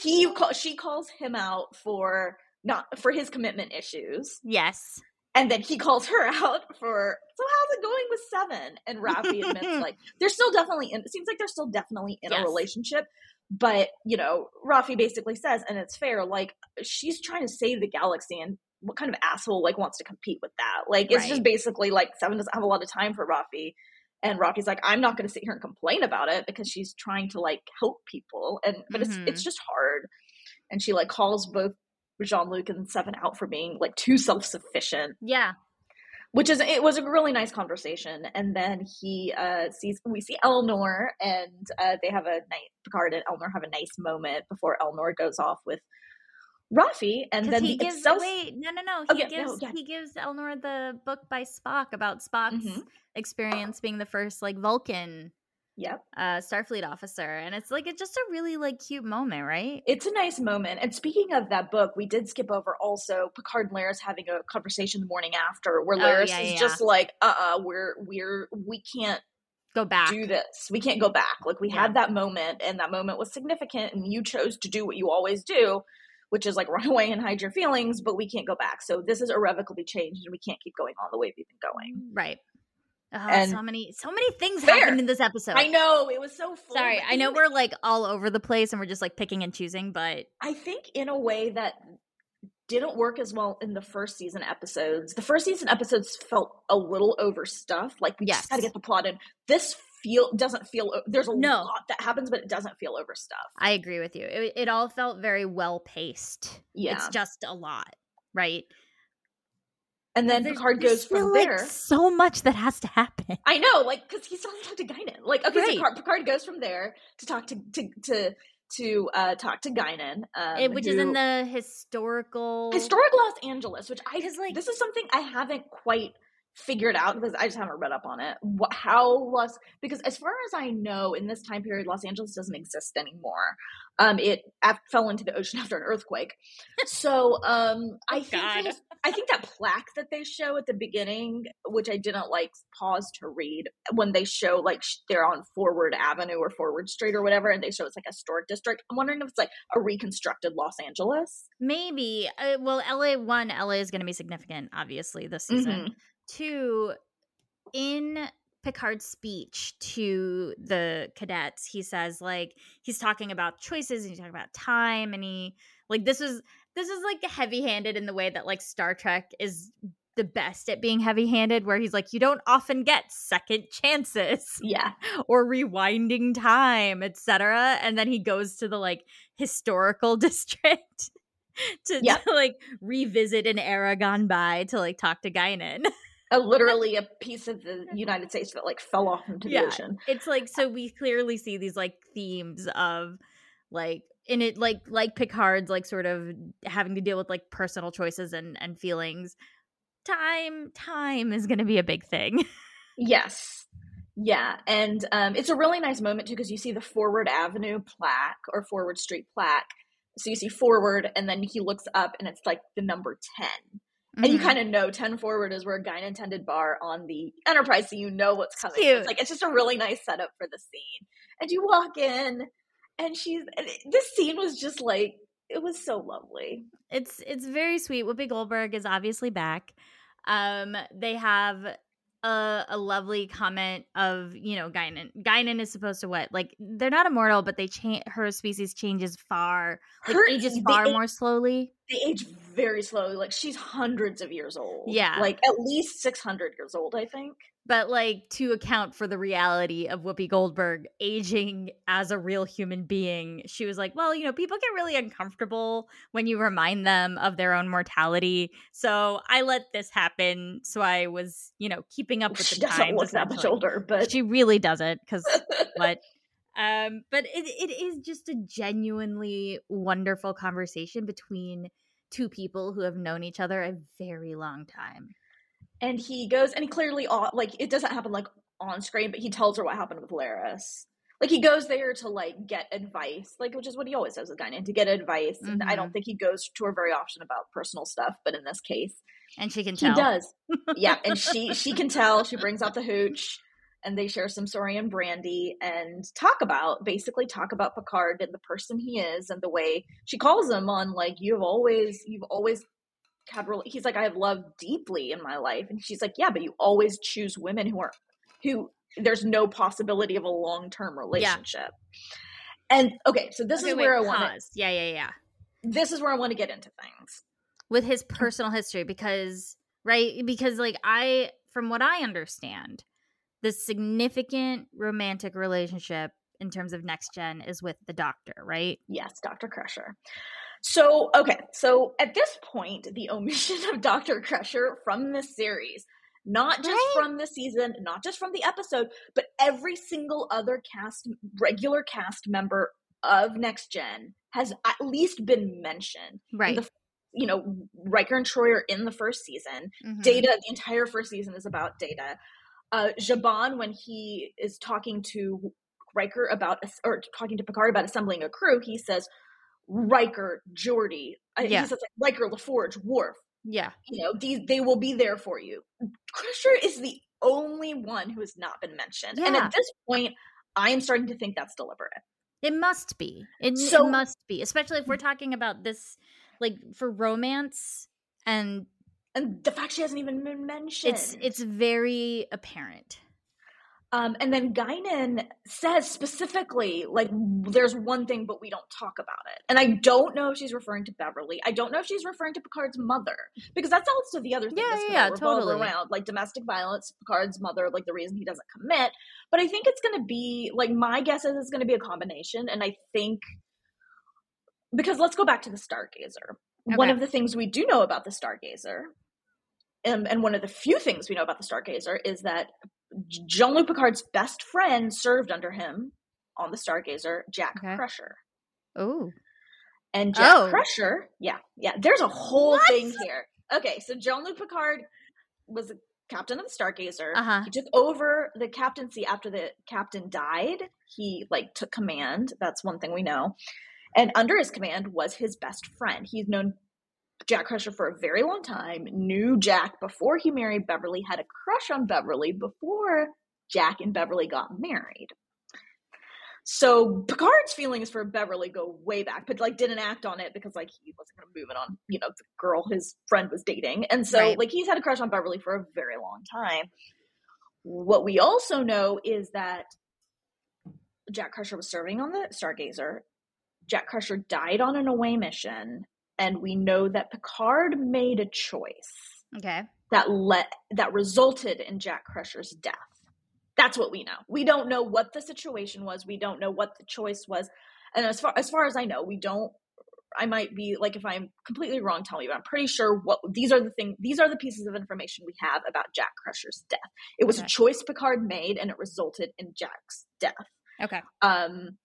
he call, she calls him out for not for his commitment issues,
Yes.
and then he calls her out for so how's it going with Seven? And Raffi admits like they're still definitely in. It seems like they're still definitely in
Yes.
a relationship. But you know, Raffi basically says, and it's fair. Like she's trying to save the galaxy, and what kind of asshole like wants to compete with that? Like it's just basically like Seven doesn't have a lot of time for Raffi, and Raffi's like, I'm not going to sit here and complain about it because she's trying to like help people, and but
Mhm.
it's it's just hard. And she like calls both Jean Luc and Seven out for being like too self sufficient
Yeah.
which is it was a really nice conversation and then he uh sees we see elnor and uh they have a night picard and elnor have a nice moment before elnor goes off with raffi and then
he
the
gives
Excels-
wait no no no
Oh,
he
no,
gives
yeah.
he gives Elnor the book by Spock about Spock's
Mhm.
experience being the first like Vulcan
yep
uh Starfleet officer and it's like it's just a really like cute moment right
it's a nice moment and speaking of that book we did skip over also picard and laris having a conversation the morning after where
Oh, yeah,
is
yeah,
just like uh-uh we're we're we can't
go back
do this. We can't go back. Like we
Yeah.
had that moment and that moment was significant and you chose to do what you always do, which is like run away and hide your feelings, but we can't go back. So this is irrevocably changed and we can't keep going on the way we've been going.
right oh,
And-
so many so many things
Fair.
happened in this episode
I know it was so full.
sorry I know we're like all over the place and we're just like picking and choosing but
I think in a way that didn't work as well in the first season episodes. The first season episodes felt a little overstuffed. Like we
Yes.
just got to get the plot in. This feel doesn't feel. There's a
No.
lot that happens, but it doesn't feel overstuffed.
I agree with you it, it all felt very well paced
Yeah.
it's just a lot right
and then
There's-
Picard goes from
like,
there.
so much that has to happen
I know, like, because he still hasn't talked to Guinan. Like, okay,
Right.
so Picard, goes from there to talk to to to to uh, talk to Guinan, um,
It- which is in the historical
historic Los Angeles, which I
like-
this is something I haven't quite figured out because I just haven't read up on it. What, how Los because as far as I know, in this time period, Los Angeles doesn't exist anymore. Um, it af- fell into the ocean after an earthquake. So um, I think
God.
I think that plaque that they show at the beginning, which I didn't like pause to read when they show like sh- they're on Forward Avenue or Forward Street or whatever, and they show it's like a historic district. I'm wondering if it's like a reconstructed Los Angeles.
maybe uh, well la one la is going to be significant obviously this season
Mm-hmm.
Two in picard's speech to the cadets he says like he's talking about choices and he's talking about time and he like this is this is like heavy handed in the way that like star trek is the best at being heavy handed where he's like you don't often get second chances
Yeah.
or rewinding time, etc. And then he goes to the like historical district to,
Yep.
to, like revisit an era gone by to like talk to Guinan.
a, literally a piece of the United States that like fell off into the ocean.
it's like so we clearly see these like themes of like in it like like Picard's like sort of having to deal with like personal choices and and feelings. Time time is going to be a big thing.
Yes. Yeah, and um, it's a really nice moment too because you see the Forward Avenue plaque or Forward Street plaque. So you see Forward, and then he looks up, and it's like the number ten, and you
Mhm.
kind of know ten Forward is where Guinan tended bar on the Enterprise, so you know what's coming.
Cute.
It's like it's just a really nice setup for the scene. And you walk in, and she's and this scene was just like it was so lovely.
it's it's very sweet. Whoopi Goldberg is obviously back. Um, they have a, a lovely comment of you know Guinan. Guinan is supposed to what like they're not immortal, but they change. Her species changes far, like
Her-
ages far
age-
more slowly.
They age very slowly. Like she's hundreds of years old.
Yeah.
like at least six hundred years old, I think.
But like to account for the reality of Whoopi Goldberg aging as a real human being, she was like, "Well, you know, people get really uncomfortable when you remind them of their own mortality. So I let this happen. So I was, you know, keeping up with
She
the
doesn't
times.
look that much older, but
She really doesn't, because what? Um, but it, it is just a genuinely wonderful conversation between two people who have known each other a very long time.
And he goes, and he clearly, like, it doesn't happen like on screen, but he tells her what happened with Laris. Like he goes there to like get advice, like which is what he always does with Guinan to get advice. Mm-hmm. And I don't mm-hmm. think he goes to her very often about personal stuff, but in this case,
and she can tell.
He does. yeah, and she she can tell. She brings out the hooch and they share some Saurian brandy and talk about basically talk about Picard and the person he is and the way she calls him on like you've always you've always had really he's like I have loved deeply in my life and she's like yeah but you always choose women who are who there's no possibility of a long-term relationship. Yeah. And okay, so this okay, is wait, where I want to
Yeah, yeah, yeah.
This is where I want to get into things.
With his mm-hmm. personal history because right because like I from what I understand the significant romantic relationship in terms of next gen is with the doctor, right?
Yes, Dr. Crusher. So, okay, so at this point, the omission of Dr. Crusher from the series, not just right? from the season, not just from the episode, but every single other cast, regular cast member of Next Gen has at least been mentioned.
Right.
The, you know, Riker and Troi are in the first season. Mm-hmm. Data, the entire first season is about Data uh, Zhaban, when he is talking to Riker about, or talking to Picard about assembling a crew, he says, Riker, Geordi, yeah. he says like Riker, LaForge, Worf.
Yeah.
You know, these they will be there for you. Crusher is the only one who has not been mentioned. Yeah. And at this point, I am starting to think that's deliberate.
It must be. It, so, it must be, especially if we're talking about this, like for romance and
and the fact she hasn't even been mentioned.
It's it's very apparent.
Um, and then Guinan says specifically, like, there's one thing, but we don't talk about it. And I don't know if she's referring to Beverly. I don't know if she's referring to Picard's mother, because that's also the other thing
yeah,
that's
yeah, totally.
around, like domestic violence, Picard's mother, like the reason he doesn't commit. But I think it's going to be, like, my guess is it's going to be a combination. And I think, because let's go back to the Stargazer. Okay. One of the things we do know about the Stargazer um, and one of the few things we know about the Stargazer is that Jean Luc Picard's best friend served under him on the Stargazer, Jack okay. Crusher.
Oh.
And Jack oh. Crusher, yeah, yeah. There's a whole what? thing here. Okay, so Jean Luc Picard was captain of the Stargazer.
Uh-huh.
He took over the captaincy after the captain died. He like took command. That's one thing we know. And under his command was his best friend. He's known Jack Crusher for a very long time, knew Jack before he married Beverly, had a crush on Beverly before Jack and Beverly got married. So Picard's feelings for Beverly go way back, but like didn't act on it because like he wasn't gonna move it on, you know, the girl his friend was dating. And so right. like he's had a crush on Beverly for a very long time. What we also know is that Jack Crusher was serving on the Stargazer. Jack Crusher died on an away mission and we know that Picard made a choice.
Okay.
That let that resulted in Jack Crusher's death. That's what we know. We don't know what the situation was. We don't know what the choice was. And as far as far as I know, we don't I might be like if I'm completely wrong, tell me, but I'm pretty sure what these are the thing these are the pieces of information we have about Jack Crusher's death. It was okay. a choice Picard made and it resulted in Jack's death.
Okay.
Um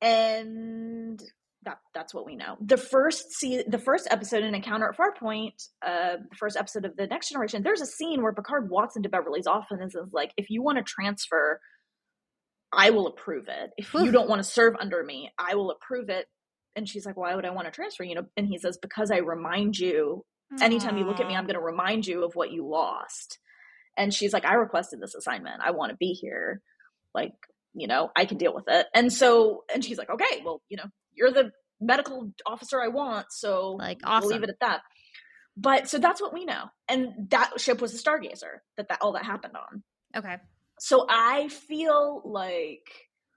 and that that's what we know. The first see the first episode in Encounter at Farpoint, uh, the first episode of the Next Generation, there's a scene where Picard walks into Beverly's office and is like, "If you want to transfer, I will approve it. If you don't want to serve under me, I will approve it." And she's like, "Why would I want to transfer?" You know, and he says, "Because I remind you. Anytime you look at me, I'm going to remind you of what you lost." And she's like, "I requested this assignment. I want to be here. Like, you know, I can deal with it." And so, and she's like, "Okay, well, you know." You're the medical officer I want, so
like awesome.
we'll leave it at that. But so that's what we know, and that ship was the Stargazer that that all that happened on.
Okay.
So I feel like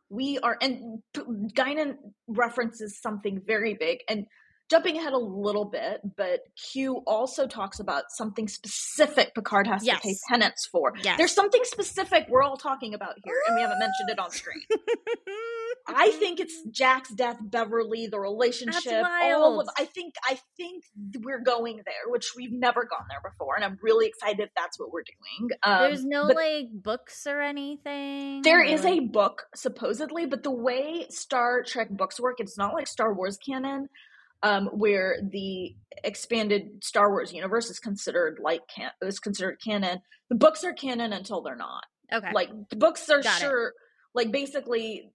we are, and Guinan references something very big, and jumping ahead a little bit, but Q also talks about something specific Picard has yes. to pay penance for.
Yes.
There's something specific we're all talking about here, and we haven't mentioned it on screen. I think it's Jack's death, Beverly, the relationship, all of. I think I think we're going there, which we've never gone there before, and I'm really excited that's what we're doing.
Um, There's no like books or anything.
There is a book supposedly, but the way Star Trek books work, it's not like Star Wars canon. Um, where the expanded Star Wars universe is considered like can- is considered canon. The books are canon until they're not.
Okay.
Like the books are Got sure. Like basically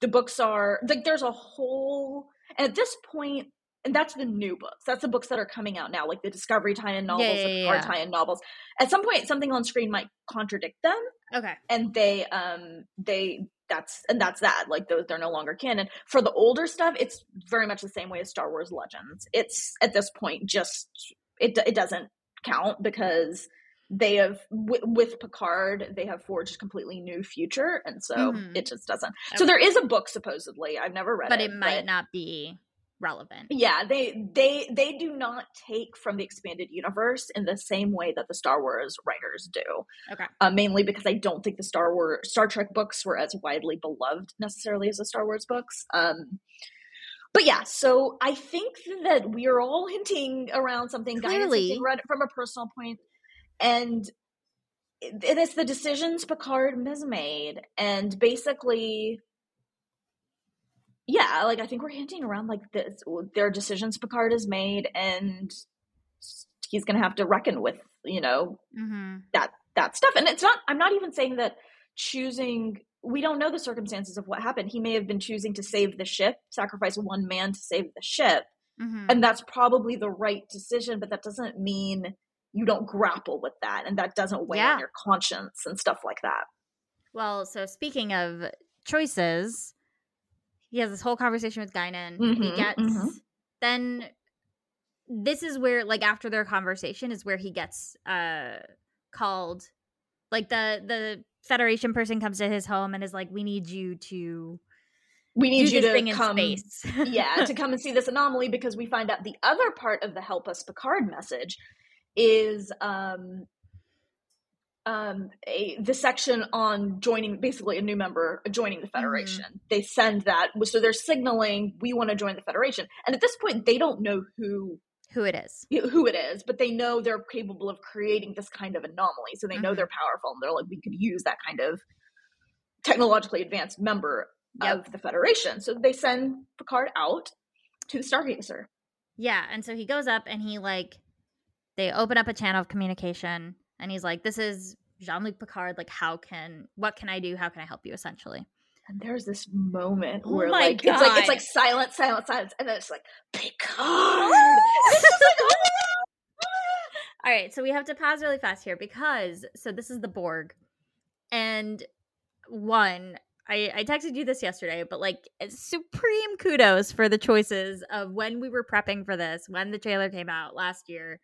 the books are like there's a whole and at this point and that's the new books. That's the books that are coming out now, like the Discovery tie-in novels, yeah, yeah, yeah. tie-in novels. At some point, something on screen might contradict them.
Okay.
And they, um, they that's and that's that. Like those, they're no longer canon. For the older stuff, it's very much the same way as Star Wars Legends. It's at this point just it it doesn't count because they have w- with Picard they have forged a completely new future, and so mm-hmm. it just doesn't. Okay. So there is a book supposedly. I've never read it.
but
it,
it might but not be relevant.
Yeah, they they they do not take from the expanded universe in the same way that the Star Wars writers do.
Okay.
Uh, mainly because I don't think the Star Wars Star Trek books were as widely beloved necessarily as the Star Wars books. Um, but yeah, so I think that we are all hinting around something.
Clearly,
from a personal point and it is the decisions Picard has made, and basically, yeah, like I think we're hinting around like this. There are decisions Picard has made, and he's going to have to reckon with you know
mm-hmm.
that that stuff. And it's not. I'm not even saying that choosing. We don't know the circumstances of what happened. He may have been choosing to save the ship, sacrifice one man to save the ship,
mm-hmm.
and that's probably the right decision. But that doesn't mean you don't grapple with that and that doesn't weigh yeah. on your conscience and stuff like that.
Well, so speaking of choices, he has this whole conversation with Guinan.
Mm-hmm,
he gets mm-hmm. then this is where like after their conversation is where he gets uh called like the the federation person comes to his home and is like we need you to
we need you to come yeah to come and see this anomaly because we find out the other part of the help us picard message is um, um, a, the section on joining, basically a new member joining the mm-hmm. Federation. Mm-hmm. They send that, so they're signaling we want to join the Federation. And at this point, they don't know who
who it is,
who it is, but they know they're capable of creating this kind of anomaly. So they mm-hmm. know they're powerful, and they're like, we could use that kind of technologically advanced member yep. of the Federation. So they send Picard out to the Stargazer.
Yeah, and so he goes up and he like they open up a channel of communication and he's like this is jean-luc picard like how can what can i do? How can i help you? essentially.
And there's this moment oh where like God. it's like it's like silent silent silence and then it's like picard! It's just like, oh
all right so we have to pause really fast here because so this is the borg and one I, I texted you this yesterday, but like eh, supreme kudos for the choices of when we were prepping for this, when the trailer came out last year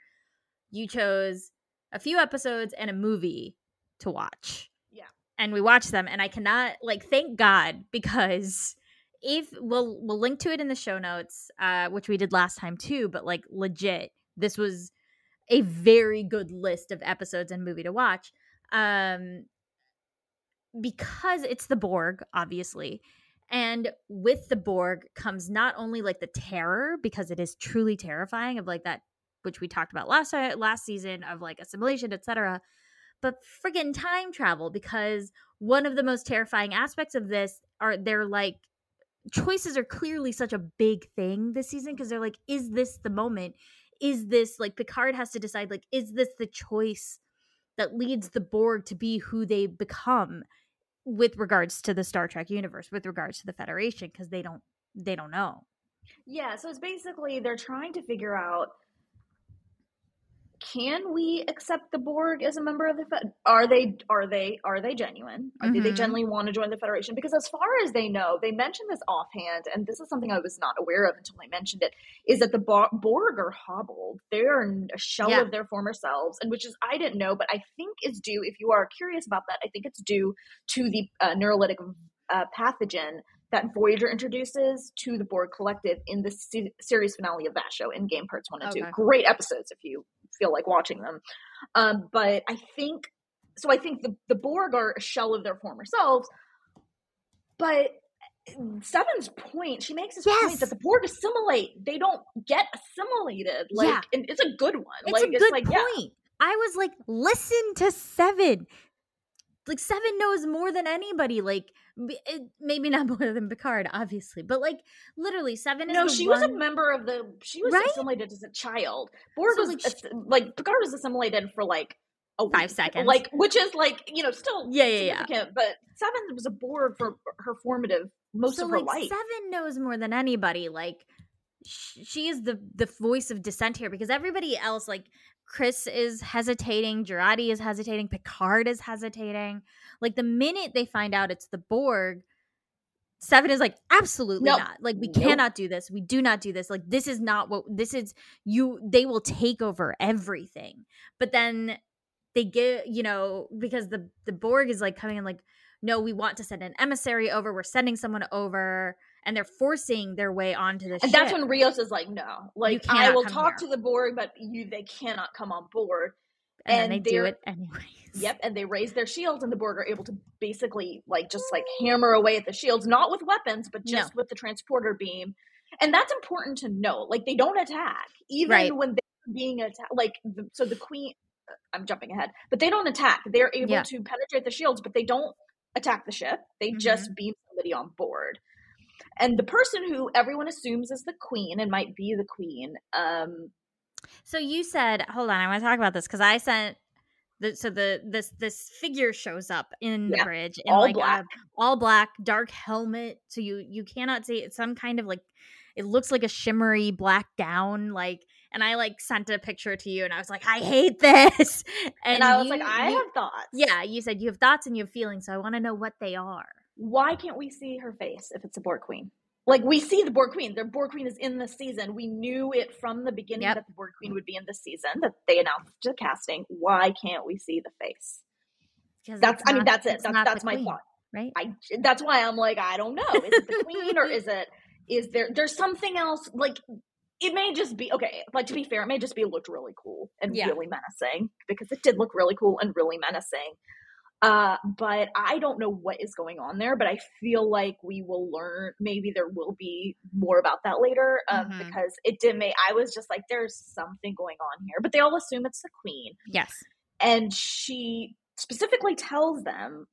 you chose a few episodes and a movie to watch.
Yeah.
And we watched them and I cannot like thank God because if we'll we'll link to it in the show notes, uh, which we did last time too, but like legit, this was a very good list of episodes and movie to watch. Um because it's the Borg, obviously. And with the Borg comes not only like the terror, because it is truly terrifying of like that which we talked about last last season of like assimilation, etc. But friggin' time travel because one of the most terrifying aspects of this are they're like choices are clearly such a big thing this season because they're like, is this the moment? Is this like Picard has to decide like, is this the choice that leads the Borg to be who they become with regards to the Star Trek universe, with regards to the Federation, because they don't they don't know.
Yeah, so it's basically they're trying to figure out can we accept the Borg as a member of the Fed? Are they are they are they genuine? mm-hmm. Do they genuinely want to join the Federation? Because as far as they know, they mentioned this offhand, and this is something I was not aware of until they mentioned it. Is that the Borg are hobbled? They are a shell yeah. of their former selves, and which is I didn't know, but I think is due. If you are curious about that, I think it's due to the uh, neurolytic uh, pathogen that Voyager introduces to the Borg Collective in the se- series finale of that show, Endgame Parts 1 and okay. 2. Great episodes if you feel like watching them. Um, but I think, so I think the, the Borg are a shell of their former selves, but Seven's point, she makes this
Yes.
point that the Borg assimilate. They don't get assimilated. Like,
Yeah.
and it's a good one.
It's
like,
a good
it's like,
point.
yeah,
I was like, listen to Seven. Like Seven knows more than anybody. Like maybe not more than Picard, obviously, but like literally, Seven
no, she was a member of the. She was
Right?
assimilated as a child. Borg
So,
was
like,
ass- like Picard was assimilated for like a
Five
week.
seconds.
like which is like you know still
Yeah, yeah, yeah.
But Seven was a Borg for her formative most
so
of her
like
life.
Seven knows more than anybody. Like she is the the voice of dissent here because everybody else, like Chris is hesitating, Jurati is hesitating, Picard is hesitating. Like the minute they find out it's the Borg. Seven is like absolutely
Nope.
not. Like we
Nope.
cannot do this. We do not do this. Like this is not what this is. You they will take over everything. But then they get you know because the the Borg is like coming in like no we want to send an emissary over. We're sending someone over, and they're forcing their way onto the
And
ship.
that's when Rios is like, no, like I will talk
here."
to the Borg, but you they cannot come on board.
and,
and
they do it anyways.
Yep, and they raise their shields, and the Borg are able to basically like just like hammer away at the shields, not with weapons, but
No.
just with the transporter beam. And that's important to note. Like they don't attack, even
Right.
when they're being attacked. Like the, so, the queen. uh, I'm jumping ahead, but they don't attack. They're able
Yeah.
to penetrate the shields, but they don't attack the ship. They
Mm-hmm.
just beam somebody on board. And the person who everyone assumes is the queen and might be the queen, um,
So you said, hold on, I want to talk about this because I sent. The, so the this this figure shows up in the
Yeah,
bridge in
all
like
black.
a all black dark helmet so you you cannot see it's some kind of like it looks like a shimmery black gown like and i like sent a picture to you and i was like i hate this
and, I was
you-
like, I
you-
have thoughts.
yeah you said you have thoughts and you have feelings so i want to know what they are
why can't we see her face if it's a Borg Queen? Like we see the Borg Queen. The Borg Queen is in the season. We knew it from the beginning
Yep.
that the Borg Queen would be in the season that they announced the casting. Why can't we see the face? That's I mean that's it. That's that's my
queen,
thought.
right
I that's why I'm like I don't know. Is it the Queen or is it is there there's something else like it may just be okay. Like to be fair, it may just be looked really cool and
Yeah.
really menacing because it did look really cool and really menacing. Uh, but I don't know what is going on there. But I feel like we will learn. Maybe there will be more about that later. Um,
Mhm.
because it did make. I was just like, there's something going on here. But they all assume it's the queen,
yes
and she specifically tells them,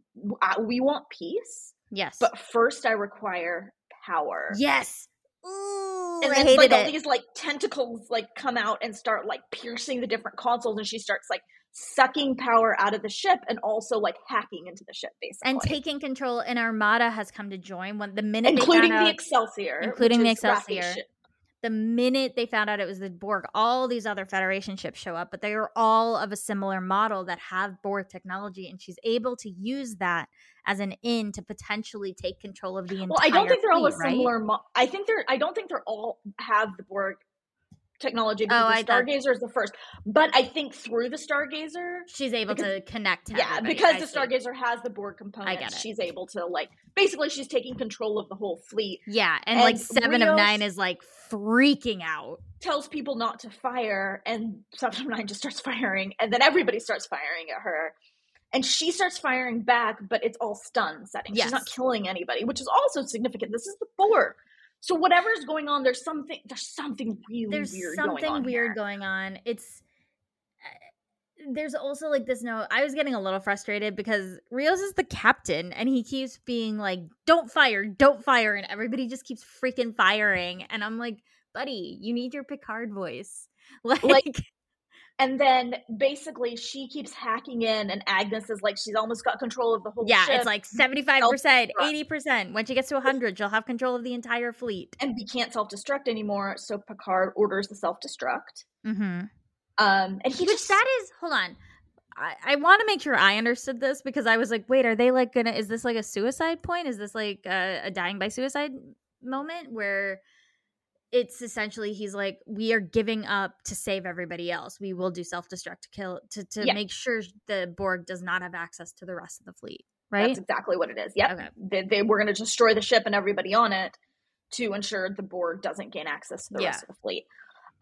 "We want peace,
yes
but first I require power."
yes Ooh,
and
I
then
hated
like all these like tentacles like come out and start like piercing the different consoles and she starts like sucking power out of the ship and also like hacking into the ship basically
and taking control and armada has come to join when the minute
including the excelsior
including the Excelsior. the minute they found out it was the borg all these other federation ships show up but they are all of a similar model that have borg technology and she's able to use that as an in to potentially take control of the entire
well i don't think they're all a
fleet, right?
similar mo- i think they're i don't think they're all have the borg technology because
Oh,
the
I
stargazer is the first but i think through the stargazer
she's able
because-
to connect to
yeah because
I
the
see.
stargazer has the borg component
get it.
she's able to like basically she's taking control of the whole fleet
yeah and, like
and
seven of nine is like freaking out
tells people not to fire and Seven of Nine just starts firing and then everybody starts firing at her. And she starts firing back, but it's all stun setting. She's not killing anybody, which is also significant. This is the Borg. So whatever's going on, there's something there's something really
there's
weird
something
going on.
weird going on. It's uh, there's also like this note i was getting a little frustrated because rios is the captain and he keeps being like don't fire don't fire and everybody just keeps freaking firing. And i'm like buddy you need your picard voice. Like,
Like, And then basically she keeps hacking in and Agnes is like she's almost got control of the whole
yeah
ship
it's like 75% 80% when she gets to 100 she'll have control of the entire fleet
and we can't self-destruct anymore, so Picard orders the self-destruct.
mm-hmm.
Um and he
Which
just
that is, hold on. I, I want to make sure I understood this because I was like, wait, are they like gonna? Is this like a suicide point? Is this like a, a dying by suicide moment where it's essentially he's like, we are giving up to save everybody else. We will do self destruct to kill to to
Yeah.
make sure the Borg does not have access to the rest of the fleet. Right?
That's exactly what it is. Yep.
Okay.
They, they were going to destroy the ship and everybody on it to ensure the Borg doesn't gain access to the rest of the fleet.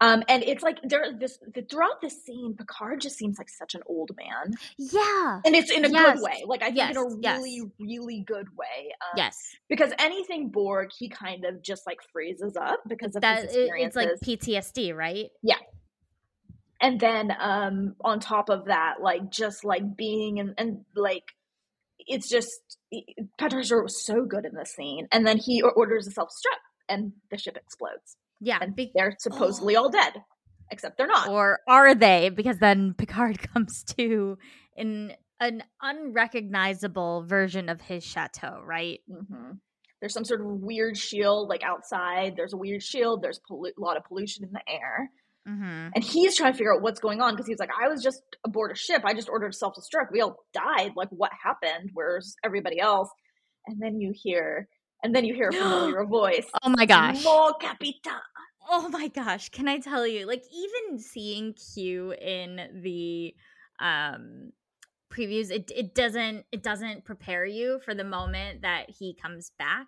Um, and it's like there this the, throughout this scene, Picard just seems like such an old man.
Yeah.
And it's in a
Yes.
good way. Like I think
Yes,
in a
yes.
really, really good way. Um,
Yes.
Because anything Borg, he kind of just like freezes up because of
That
his experiences.
it's like PTSD, right? Yeah.
And then um on top of that, like just like being and and like it's just Patrick was so good in this scene. And then he orders a self destruct and the ship explodes.
Yeah.
And
be-
they're supposedly all dead. Except they're not.
or are they? Because then Picard comes to in an unrecognizable version of his chateau, right?
hmm There's some sort of weird shield like outside. There's a weird shield. There's pollu- a lot of pollution in the air.
Mm-hmm.
And he's trying to figure out what's going on because he's like, I was just aboard a ship. I just ordered self destruct. We all died. Like, what happened? Where's everybody else? And then you hear, and then you hear a familiar voice.
Oh my gosh.
Mo.
Oh my gosh. Can I tell you? Like even seeing Q in the um previews, it it doesn't it doesn't prepare you for the moment that he comes back.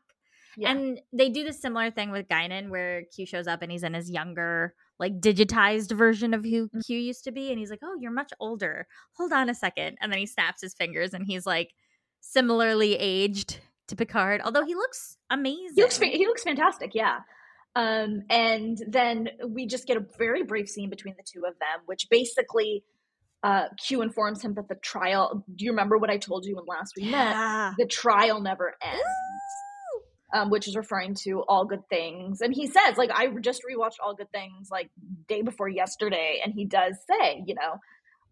Yeah.
And they do the similar thing with Guinan where Q shows up and he's in his younger, like digitized version of who
Mm.
Q used to be. And he's like, Oh, you're much older. Hold on a second. And then he snaps his fingers and he's like similarly aged to Picard, although he looks amazing.
He looks he looks fantastic, yeah. Um, and then we just get a very brief scene between the two of them, which basically uh, Q informs him that the trial. Do you remember what I told you when last we met?
yeah.
The trial never ends. Um, which is referring to all good things, and he says, like, I just rewatched all good things like day before yesterday, and he does say, you know,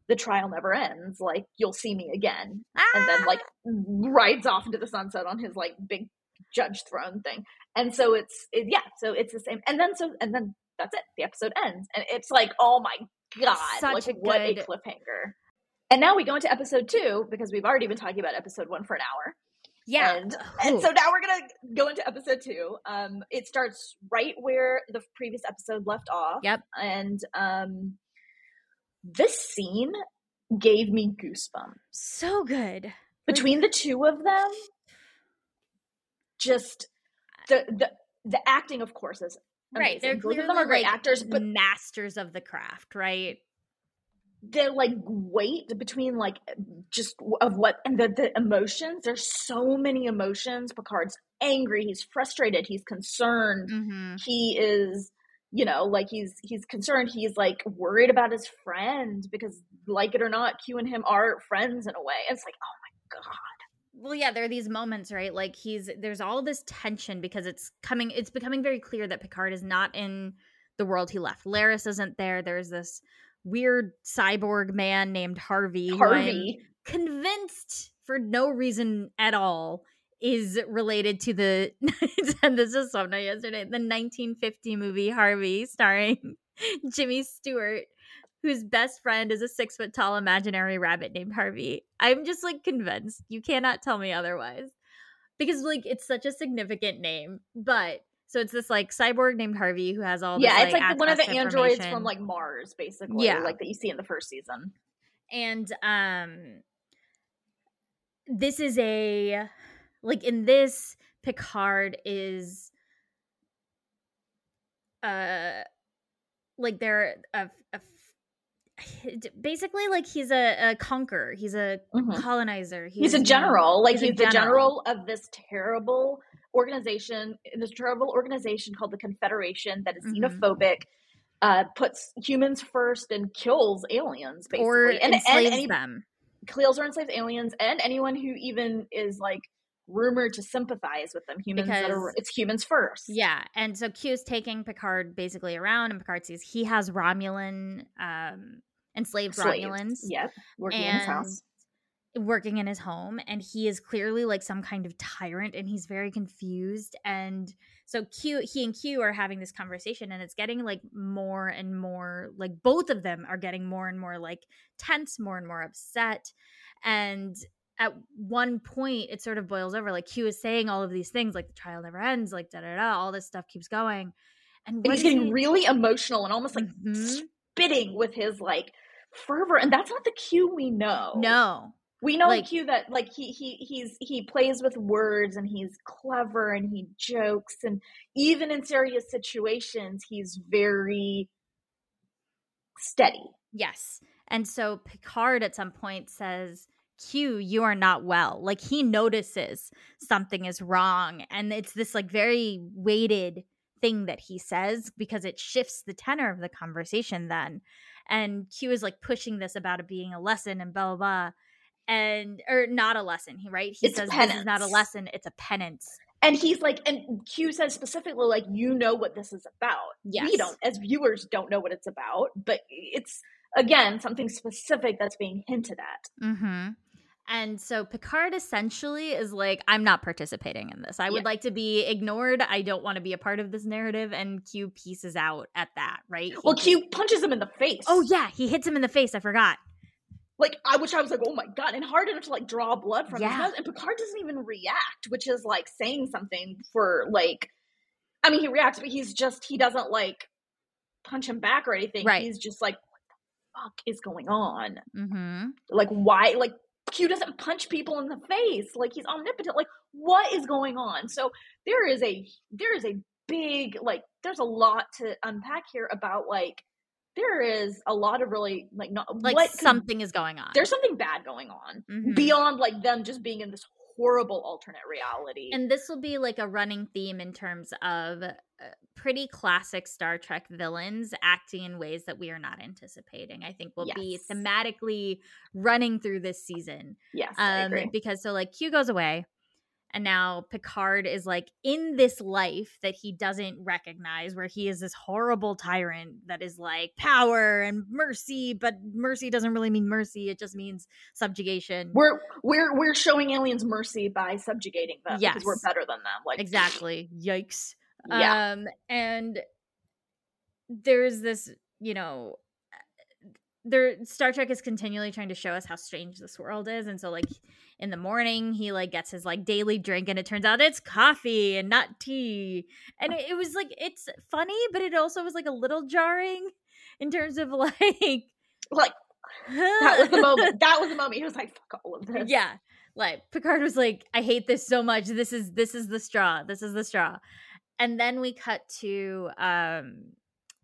the trial never ends. Like, you'll see me again, and then like rides off into the sunset on his like big judge throne thing. And so it's it, yeah, so it's the same. And then so and then that's it. The episode ends, and it's like oh my god,
Such
like
a
what a cliffhanger. And now we go into episode two because we've already been talking about episode one for an hour.
yeah.
And, and so now we're gonna go into episode two. Um, it starts right where the previous episode left off.
Yep.
And um, this scene gave me goosebumps
so good.
between the two of them just the the the acting of course is
Right. They're
both
clearly
of them are great
like
actors but
masters of the craft, right?
the like weight between like just of what and the, the emotions there's so many emotions picard's angry he's frustrated he's concerned
Mm-hmm.
he is you know like he's he's concerned he's like worried about his friend because like it or not q and him are friends in a way it's like oh my god
Well, yeah, there are these moments, right? Like he's there's all this tension because it's coming it's becoming very clear that Picard is not in the world he left. Laris isn't there. There's this weird cyborg man named Harvey.
harvey
convinced for no reason at all is related to the and this is something yesterday the 1950 movie harvey starring jimmy stewart whose best friend is a six foot tall imaginary rabbit named harvey i'm just like convinced you cannot tell me otherwise because like it's such a significant name but so it's this like cyborg named harvey who has all this,
yeah, it's like the- one of the androids from like Mars, basically.
Yeah.
like that you see in the first season.
and um this is a like in this picard is uh like they're a, a basically like he's a, a conqueror he's a
Mhm.
colonizer
He's a
you know,
general, like
he's
he's, the
general.
general of this terrible organization, in this terrible organization called the Confederation that is
Mhm.
xenophobic, uh, puts humans first and kills aliens, basically,
or
and, and
enslaves
any,
them
kills or enslaves aliens and anyone who even is like rumored to sympathize with them. Humans that are
Because-
it's humans first.
Yeah, and so Q is taking Picard basically around, and Picard sees he has Romulan, um, enslaved
Slaves.
Romulans,
Yep, working in his house.
working in his home, and he is clearly like some kind of tyrant, and he's very confused. And so Q, he and Q are having this conversation, and it's getting like more and more like both of them are getting more and more like tense, more and more upset, and at one point it sort of boils over like Q is saying all of these things like the trial never ends like da da da all this stuff keeps going and,
And he's getting
he-
really emotional and almost like
Mhm.
spitting with his like fervor, and that's not the Q we know.
no
We know
Like-
Q that like he he he's he plays with words and he's clever and he jokes and even in serious situations he's very steady.
Yes. And so Picard at some point says, Q, you are not well. Like he notices something is wrong. And it's this like very weighted thing that he says because it shifts the tenor of the conversation then. And Q is like pushing this about it being a lesson and blah blah blah. And or not a lesson, right? He
It's
says this is not a lesson, it's a penance.
And he's like, and Q says specifically, like, you know what this is about.
Yes.
We don't, as viewers, don't know what it's about, but it's again something specific that's being hinted at.
Mm-hmm. And so Picard essentially is like, I'm not participating in this. I would like to be ignored. I don't want to be a part of this narrative. And Q pieces out at that, right? He
Well,
just-
Q punches him in the face.
Oh yeah, he hits him in the face. I forgot.
like I which I was like, oh my god, and hard enough to like draw blood from
Yeah.
his nose. And Picard doesn't even react, which is like saying something for like I mean he reacts, but he's just he doesn't like punch him back or anything.
Right.
He's just like, what the fuck is going on?
Mm-hmm.
Like why like Q doesn't punch people in the face. Like he's omnipotent. Like what is going on? So there is a there is a big like there's a lot to unpack here about like there is a lot of really like not
Like
what could-
something is going on.
there's something bad going on
Mhm.
beyond like them just being in this horrible alternate reality.
and this will be like a running theme in terms of uh, pretty classic Star Trek villains acting in ways that we are not anticipating. I think will be thematically running through this season.
yes,
um because so like q goes away and now picard is like in this life that he doesn't recognize where he is this horrible tyrant that is like power and mercy but mercy doesn't really mean mercy it just means subjugation
We're we're we're showing aliens mercy by subjugating them because we're better than them. Like
exactly yikes
Yeah.
um and there's this you know there Star Trek is continually trying to show us how strange this world is and so like in the morning he like gets his like daily drink and it turns out it's coffee and not tea and it, it was like it's funny but it also was like a little jarring in terms of like
like that was the moment. That was the moment. He was like, "Fuck all of this."
yeah like picard was like i hate this so much this is this is the straw this is the straw and then we cut to um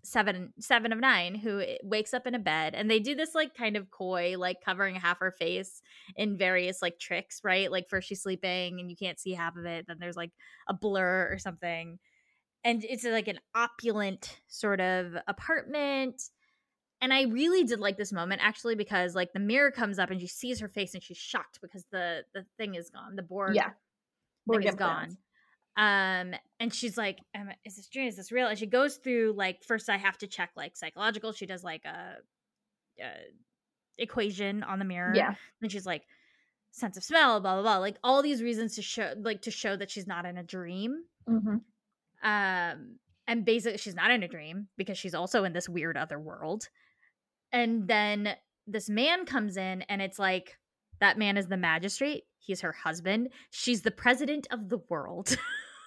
seven seven of nine who eh, wakes up in a bed and they do this like kind of coy like covering half her face in various like tricks right like first she's sleeping and you can't see half of it then there's like a blur or something and it's like an opulent sort of apartment and I really did like this moment actually because like the mirror comes up and she sees her face and she's shocked because the the thing is gone. The Borg
Yeah.
thing is gone.
implants.
Um and she's like, is this dream? Is this real? And she goes through like first I have to check like psychological. She does like a, a equation on the mirror.
Yeah.
Then she's like sense of smell, blah blah blah. Like all these reasons to show like to show that she's not in a dream.
Mm-hmm.
Um, and basically, she's not in a dream because she's also in this weird other world. And then this man comes in, and it's like that man is the magistrate. He's her husband. She's the president of the world.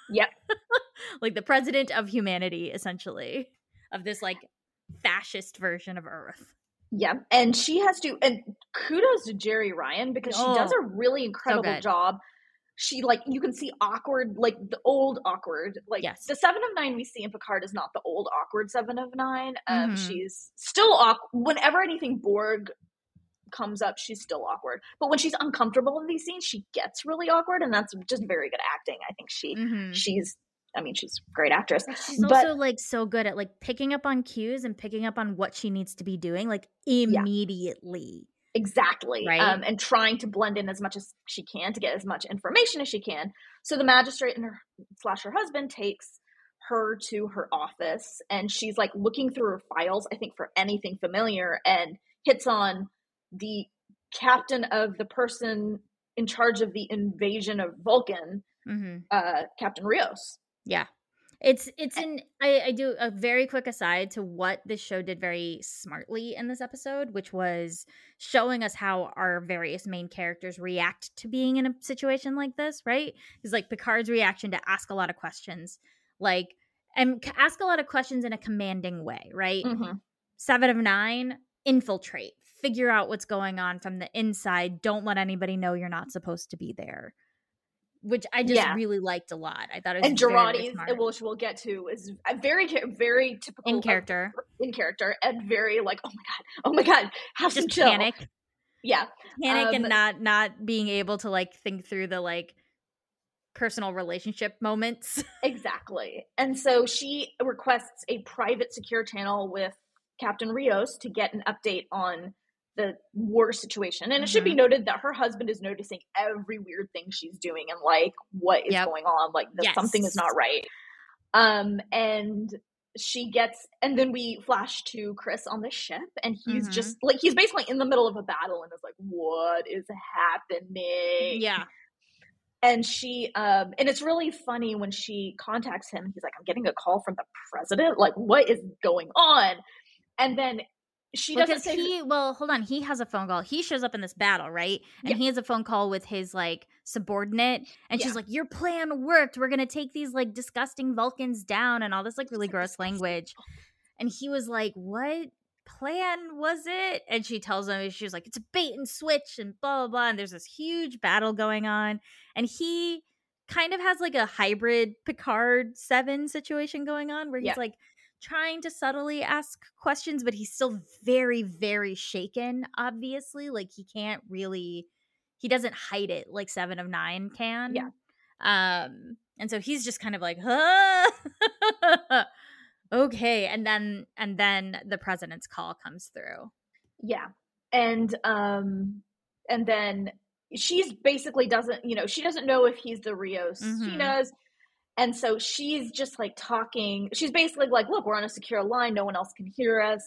Yep.
like the president of humanity, essentially, of this like fascist version of Earth.
Yeah, and she has to. And kudos to Jeri Ryan because she does
Oh,
a really incredible
good.
job. She like you can see awkward, like the old awkward, like
Yes.
the Seven of Nine we see in Picard is not the old awkward Seven of Nine. Um,
Mhm.
she's still awkward. Whenever anything Borg comes up, she's still awkward. But when she's uncomfortable in these scenes, she gets really awkward, and that's just very good acting. I think she
Mhm.
she's. I mean, she's a great actress.
She's
But-
also like so good at like picking up on cues and picking up on what she needs to be doing like immediately.
Exactly.
Right?
Um, and trying to blend in as much as she can to get as much information as she can. So the magistrate and her slash her husband takes her to her office and she's like looking through her files, I think for anything familiar, and hits on the captain of the person in charge of the invasion of Vulcan,
Mm-hmm.
uh, Captain Rios.
Yeah. It's it's an I, I do a very quick aside to what this show did very smartly in this episode, which was showing us how our various main characters react to being in a situation like this, right? Is like Picard's reaction to ask a lot of questions, like and ask a lot of questions in a commanding way, right?
Mm-hmm.
Seven of nine, infiltrate, figure out what's going on from the inside. Don't let anybody know you're not supposed to be there. which I just
Yeah.
really liked a lot. I thought it was
and
very, very
Jurati's,
smart.
which we'll get to, is a very very typical
in
of-
character,
in character, and very like, oh my god, oh my god, have some chill.
panic,
Yeah,
panic,
Um,
and not not being able to like think through the like personal relationship moments.
exactly. And so she requests a private secure channel with Captain Rios to get an update on the war situation. And it should be
Mm-hmm.
noted that her husband is noticing every weird thing she's doing and like what is
Yep.
going on, like that something is not right. Um and she gets and then we flash to Chris on the ship and he's
Mhm.
just like he's basically in the middle of a battle and is like what is happening?
yeah,
and she um and it's really funny when she contacts him he's like i'm getting a call from the president like what is going on and then she doesn't
because
say
he well hold on he has a phone call. He shows up in this battle right? And
Yeah.
he has a phone call with his like subordinate and
Yeah.
she's like your plan worked. We're gonna take these like disgusting vulcans down and all this like really gross language. And he was like what plan was it? And she tells him she was like it's a bait and switch and blah blah blah and there's this huge battle going on. And he kind of has like a hybrid picard 7 situation going on where he's
Yeah.
like trying to subtly ask questions but he's still very very shaken obviously like he can't really he doesn't hide it like 7 of 9 can
Yeah.
um and so he's just kind of like huh okay and then and then the president's call comes through
yeah and um and then she's basically doesn't you know she doesn't know if he's the rios she
Mhm.
does and so she's just like talking she's basically like look we're on a secure line. No one else can hear us.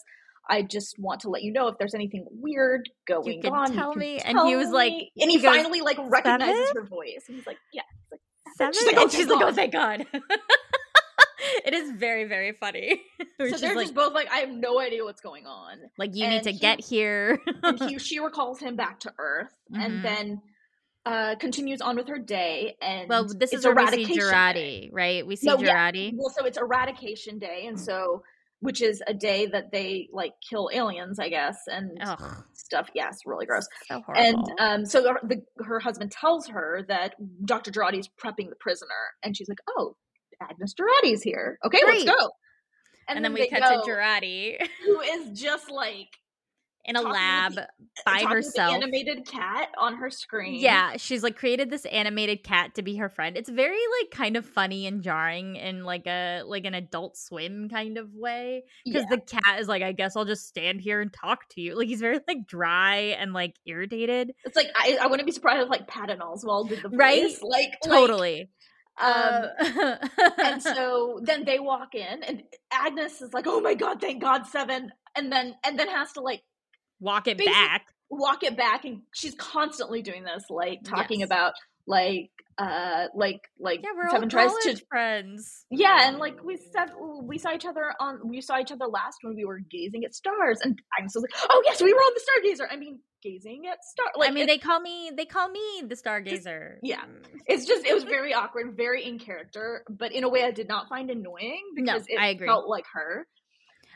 I just want to let you know if there's anything weird going
can
on.
Tell
can
me." And he was like-
me." and
he
he,
goes,
finally like recognizes
"Seven?"
her voice. And he's like yeah. Like,
seven?
She's like, "Oh,
and she's like oh
thank
god. It is very very funny.
So they're
like,
just both like i have no idea what's going on.
Like you need to
he-
get here.
and he she recalls him back to earth.
Mhm.
and then uh continues on with her day and
well this is we
eradication.
Jurati, right we see
No, yeah.
Jurati.
well so it's eradication day and so which is a day that they like kill aliens i guess and
Ugh,
stuff yes really gross
so horrible
and um so the, the, her husband tells her that dr Jurati is prepping the prisoner and she's like oh agnes Jurati's here okay
Great.
let's go
and, then we
they
cut
go,
to Jurati
who is just like
in a lab
the-
by
with the
herself
animated cat on her screen
Yeah, she's like created this animated cat to be her friend. It's very like kind of funny and jarring in like a like an adult swim kind of way because
Yeah.
the cat is like, I guess I'll just stand here and talk to you. Like he's very like dry and like irritated.
It's like I, I wouldn't be surprised if like Patton Oswalt did the voice.
Right?
Like like,
Totally.
um,
Uh,
and so then they walk in, and Agnes is like, "Oh my god, thank God, seven. And then and then has to like
walk it
basic-
back.
walk it back, and she's constantly doing this, like talking
Yes.
about like uh like like
Yeah, we're
seven tries to
friends.
yeah, and like we said, we saw each other on we saw each other last when we were gazing at stars, and Agnes was like, "Oh yes, we were on the stargazer." I mean, gazing at stars. Like
I mean, they call me they call me the stargazer.
yeah. it's just it was very awkward, very in character, but in a way I did not find annoying
No,
because it
I agree.
felt like her.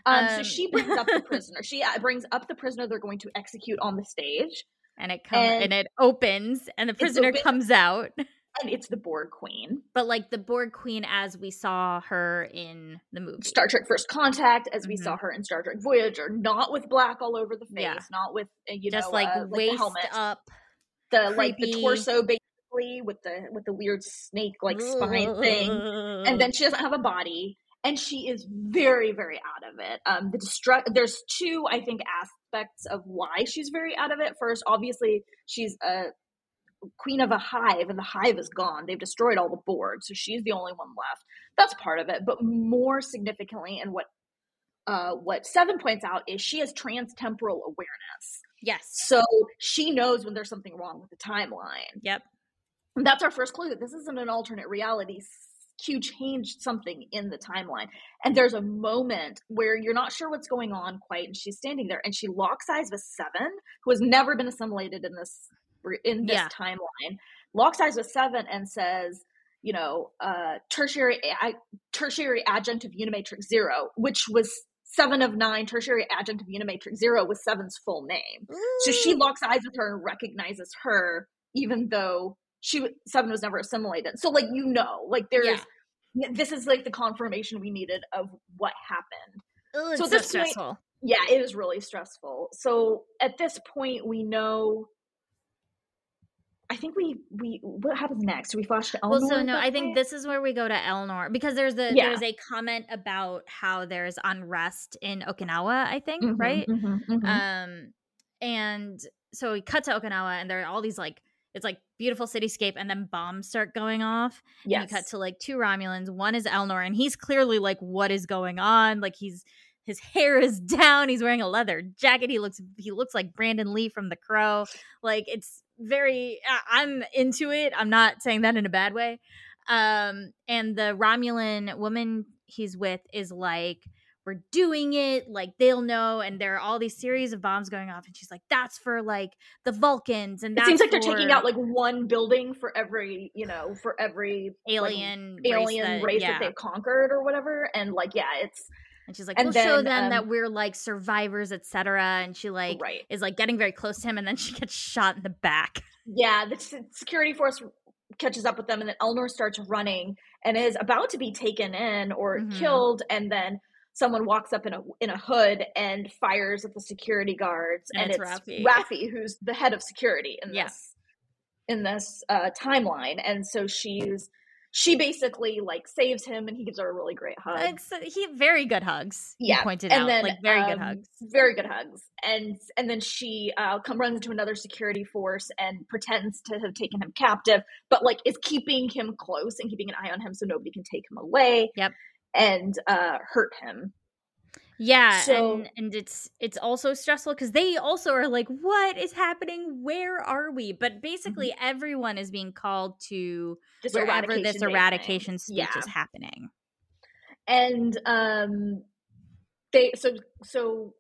Um, so
Um,
she brings up the prisoner. She uh, brings up the prisoner they're going to execute on the stage,
and it comes and,
And
it opens, and the prisoner
open-
comes out.
and it's the Borg Queen.
but like the Borg Queen as we saw her in the movie.
Star Trek First Contact, as we
Mhm.
saw her in Star Trek Voyager, not with black all over the face,
Yeah.
not with uh, you
just
know
like
uh,
waist
the
up.
the like the torso basically with the with the weird snake like spine thing. and then she doesn't have a body and she is very very out of it. Um the destruct there's two i think aspects of why she's very out of it. First obviously she's a queen of a hive and the hive is gone. They've destroyed all the Borgs so she's the only one left. That's part of it. But more significantly and what uh what seven points out is she has trans-temporal awareness.
Yes.
so she knows when there's something wrong with the timeline.
Yep.
and that's our first clue that this isn't an alternate reality. Q changed something in the timeline. And there's a moment where you're not sure what's going on quite, and she's standing there and she locks eyes with Seven, who has never been assimilated in this in this
Yeah.
timeline. Locks eyes with Seven and says, you know, uh, tertiary a- tertiary adjunct of Unimatrix Zero, which was seven of nine. Tertiary adjunct of Unimatrix Zero was Seven's full name. So she locks eyes with her and recognizes her, even though she Seven was never assimilated. So like you know, like there's
Yeah.
this is like the confirmation we needed of what happened.
Ugh,
So
so
this point-
stressful.
Yeah, it is really stressful. So at this point, we know. I think we we what happens next? Do we flash to Elnor?
Well, so no, I think this is where we go to Elnor because there's a
Yeah.
there's a comment about how there's unrest in Okinawa. I think
Mhm,
right.
mhm, mhm.
Um, and so we cut to Okinawa, and there are all these like it's like beautiful cityscape, and then bombs start going off. And you cut to like two Romulans. One is Elnor, and he's clearly like, "What is going on?" Like he's his hair is down. He's wearing a leather jacket. He looks he looks like Brandon Lee from The Crow. Like it's very. I'm into it. I'm not saying that in a bad way. Um, and the Romulan woman he's with is like, "We're doing it. Like they'll know." And there are all these series of bombs going off, and she's like, "That's for like the Vulcans." And
it seems like they're taking out like one building for every you know for every like,
alien
alien race, that, they've conquered or whatever and like yeah it's
And she's like,
And
we'll show them
um,
that we're like survivors, etc. And she like
right
is like getting very close to him, and then she gets shot in the back.
yeah the security force catches up with them and then elnor starts running and is about to be taken in or
Mhm.
killed and then someone walks up in a in a hood and fires at the security guards
And
and,
it's. Raffi
who's the head of security in
Yeah.
this in this uh timeline and so she's she basically like saves him and he gives her a really great hug
It's he very good hugs. you
Yeah,
pointed
and
out
then,
like very good
um,
hugs.
very good hugs and and then she uh come runs into another security force and pretends to have taken him captive but like is keeping him close and keeping an eye on him so nobody can take him away
Yep.
And uh hurt him
Yeah,
so-
and and it's it's also stressful because they also are like, what is happening? Where are we? But basically,
Mm-hmm.
everyone is being called to
this
wherever
eradication
this eradication speech
yeah
is happening.
and um they so so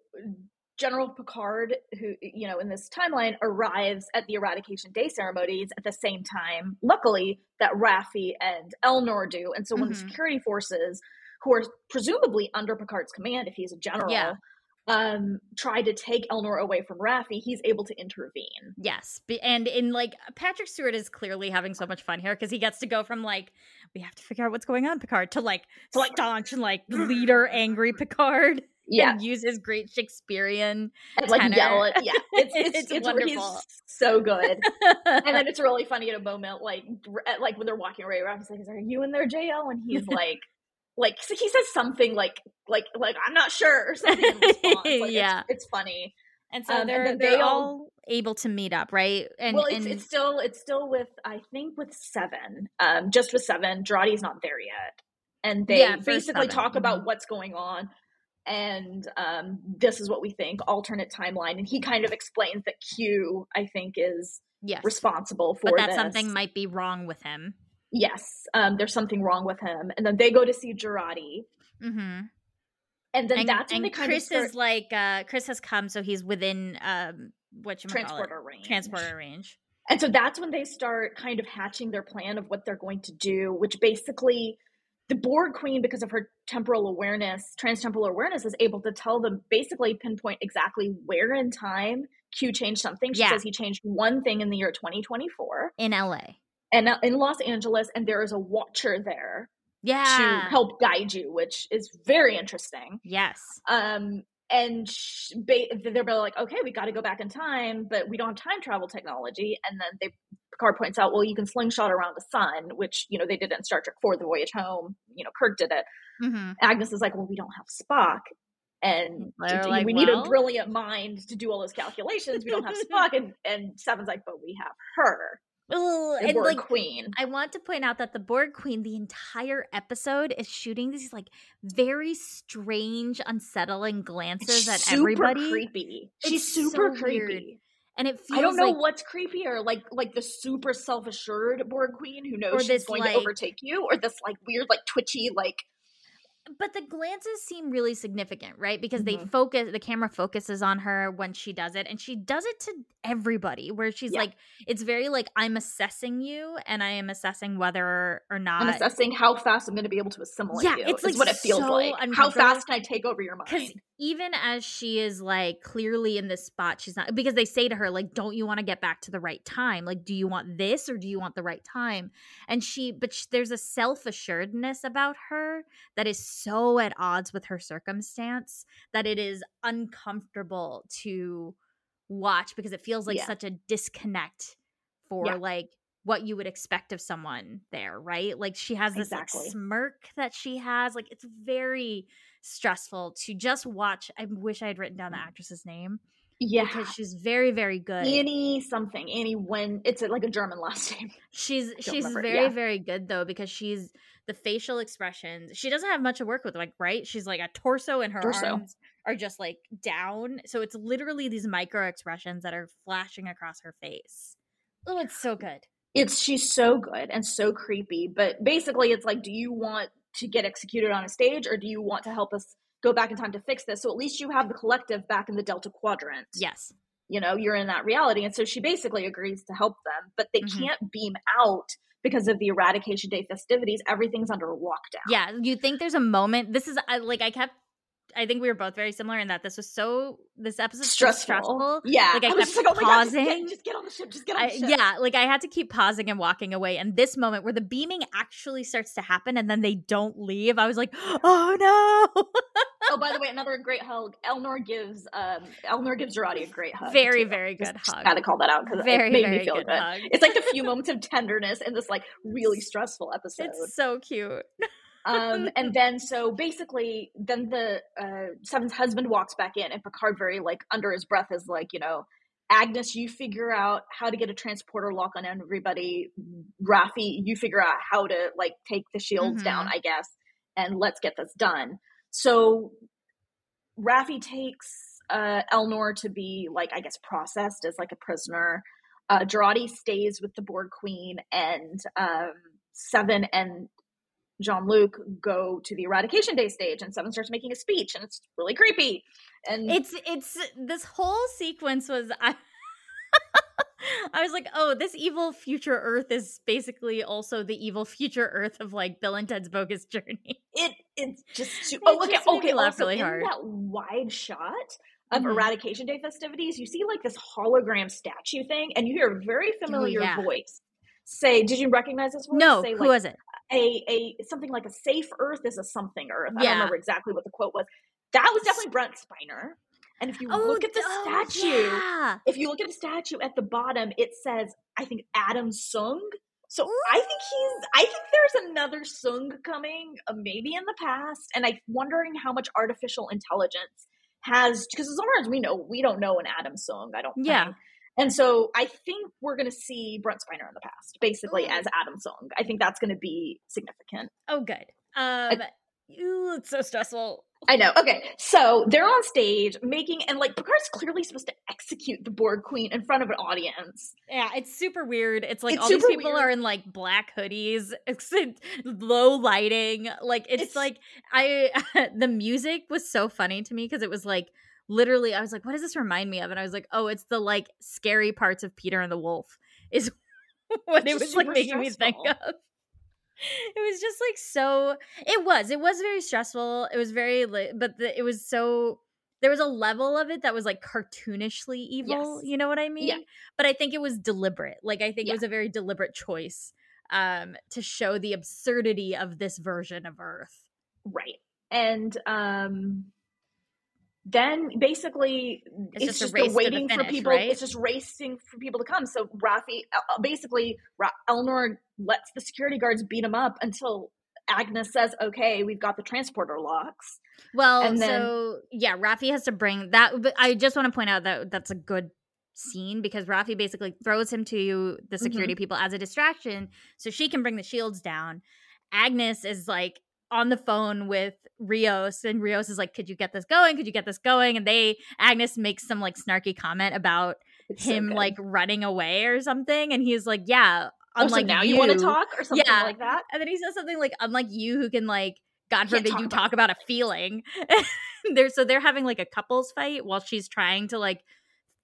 general picard who you know in this timeline arrives at the eradication day ceremonies at the same time luckily that raffi and elnor do and so when the
Mhm.
security forces who are presumably under picard's command if he's a general
Yeah.
um try to take elnor away from raffi he's able to intervene
Yes, and in like Patrick Stewart is clearly having so much fun here because he gets to go from like we have to figure out what's going on, Picard, to like
To, like-
staunch and like leader, angry Picard,
yeah
and use his great Shakespearean.
and like
tenor.
yell at yeah it's it's,
It's
it's,
wonderful.
he's so good and then it's really funny at a moment like like when they're walking away Raffi's like are you in there JL and he's like like so he says something like like like I'm not sure or something like,
Yeah.
it's, it's funny
and so
Um,
they're
then
they're
they
all,
all-
able to meet up, right? And
well it's,
and
it's still it's still with I think with seven um just with seven Jurati's not there yet and they
Yeah,
basically
seven,
talk about
mhm.
what's going on and um this is what we think alternate timeline and he kind of explains that Q I think is
yes,
responsible for
but that
this.
something might be wrong with him.
Yes, um, there's something wrong with him, and then they go to see Jurati,
Mm-hmm.
and then
And,
that's when
and
they kind
Chris
of start
is like, uh Chris has come, so he's within um what you
transporter range.
transporter range.
and so that's when they start kind of hatching their plan of what they're going to do, which basically the Borg Queen, because of her temporal awareness, transtemporal awareness, is able to tell them basically pinpoint exactly where in time Q changed something. She
Yeah.
says he changed one thing in the year 2024,
in LA.
And now in Los Angeles, and there is a watcher there
Yeah.
to help guide you, which is very interesting.
Yes.
um and sh- ba- they're like okay we got to go back in time but we don't have time travel technology and then they Picard points out well you can slingshot around the sun which you know they did in Star Trek 4 the voyage home you know Kirk did it
Mm-hmm.
Agnes is like well we don't have Spock and
like,
we need a brilliant mind to do all those calculations we don't have Spock and and Seven's like but we have her
Ooh,
the
and
Borg
like
queen.
I want to point out that the Borg Queen, the entire episode, is shooting these like very strange, unsettling glances at
super
everybody,
creepy.
It's
she's super
so
creepy.
Weird. and it feels
I don't know
like
what's creepier, like like the super self assured Borg Queen who knows she's going
like-
to overtake you, or this like weird, like twitchy, like
but the glances seem really significant, right? Because they
Mhm.
focus, the camera focuses on her when she does it, and she does it to everybody. Where she's
Yeah.
like, it's very like, I'm assessing you, and I am assessing whether or not
I'm assessing how fast I'm going to be able to assimilate
Yeah,
you.
it's,
is
like,
what it feels
so
like. How fast can I take over your
because
mind?
even as she is like clearly in this spot she's not because they say to her like don't you want to get back to the right time like do you want this or do you want the right time and she but sh there's a self-assuredness about her that is so at odds with her circumstance that it is uncomfortable to watch because it feels like
Yeah.
such a disconnect for
Yeah.
like what you would expect of someone there, right? Like she has this like, smirk that she has. Like it's very stressful to just watch. I wish I had written down the mm. actress's name
Yeah.
because she's very, very good.
Annie something. Annie when it's like a German last name.
She's she's
remember,
very,
yeah.
very good though because she's the facial expressions. She doesn't have much to work with, like right. She's like a torso and her
Torso.
arms are just like down. So it's literally these micro expressions that are flashing across her face. Oh, it's so good.
It's she's so good and so creepy. But basically, it's like, do you want to get executed on a stage, or do you want to help us go back in time to fix this? So at least you have the collective back in the Delta Quadrant.
Yes.
you know you're in that reality and so she basically agrees to help them but they
Mhm.
can't beam out because of the eradication day festivities everything's under lockdown
Yeah, you think there's a moment. This is I, like I kept. I think we were both very similar in that this was so. This episode
stressful.
stressful.
yeah
Like, I
was
kept
just like, oh my God, just,
pausing.
get, just get on the ship just get on the ship
yeah, like I had to keep pausing and walking away. And this moment where the beaming actually starts to happen and then they don't leave, I was like, oh no.
oh by the way another great hug elnor gives um elnor gives Jurati a great hug
Very,
too.
very good
just
hug.
had to call that out because it made
very
me feel
good,
good,
hug.
it's like the few moments of tenderness in this like really stressful episode
It's so cute.
Um and then so basically then the uh seven's husband walks back in and picard very like under his breath is like you know agnes you figure out how to get a transporter lock on everybody. Raffi you figure out how to like take the shields down i guess and let's get this done. So raffi takes uh elnor to be like i guess processed as like a prisoner. Uh Jurati stays with the Borg Queen and um Seven and Jean Luc go to the eradication day stage and Seven starts making a speech and it's really creepy. And
It's it's this whole sequence was I I was like, oh, this evil future Earth is basically also the evil future Earth of like Bill and Ted's Bogus Journey.
it it's just too, oh
look made
okay
laugh
also
really
in
hard.
that wide shot of
Mhm.
eradication day festivities you see like this hologram statue thing and you hear a very familiar
Oh, yeah.
voice say did you recognize this voice
No,
say
who
like
was it?
A a something like a safe earth is a something earth i
Yeah.
don't remember exactly what the quote was that was definitely brent spiner and if you look at the
oh,
statue
yeah.
if you look at the statue at the bottom, it says, I think Adam Soong. So I think he's, I think there's another Soong coming, uh, maybe in the past. And I'm wondering how much artificial intelligence has, because as far as we know, we don't know an Adam Soong, I don't
Yeah.
think. And so I think we're going to see Brent Spiner in the past, basically
Ooh.
as Adam Soong. I think that's going to be significant.
Oh, good. Um, ew, it's so stressful.
I know. Okay. So they're on stage making, and like Picard's clearly supposed to execute the Borg Queen in front of an audience.
Yeah, it's super weird. It's like
It's
all these people
weird.
are in like black hoodies, low lighting. Like it's,
It's-
like I the music was so funny to me because it was like literally I was like, what does this remind me of? And I was like, oh, it's the like scary parts of Peter and the Wolf is what
It's
it was like making me think of. It was just like so. It was. It was very stressful. It was very, but the, it was so. There was a level of it that was like cartoonishly evil.
Yes.
You know what I mean? But I think it was deliberate. Like I think
Yeah.
it was a very deliberate choice um, to show the absurdity of this version of Earth.
Right. And um then basically
It's
it's,
just a
just, waiting for people
right?
it's just racing for people to come so raffi uh, basically Ra- elnor lets the security guards beat him up until agnes says okay we've got the transporter locks
Well,
And then-
so yeah, Raffi has to bring that. But I just want to point out that that's a good scene because Raffi basically throws him to the
Mm-hmm.
security people as a distraction so she can bring the shields down. Agnes is like on the phone with Rios and Rios is like, "Could you get this going? Could you get this going?" And they Agnes makes some like snarky comment about
It's
him
good.
like running away or something and he's like, "Yeah,
Oh, so
unlike
now you, want to talk or something
Yeah.
like that
and then he says something like, unlike you who can like God forbid
talk
you
about
talk about a feeling. they're so they're having like a couples fight while she's trying to like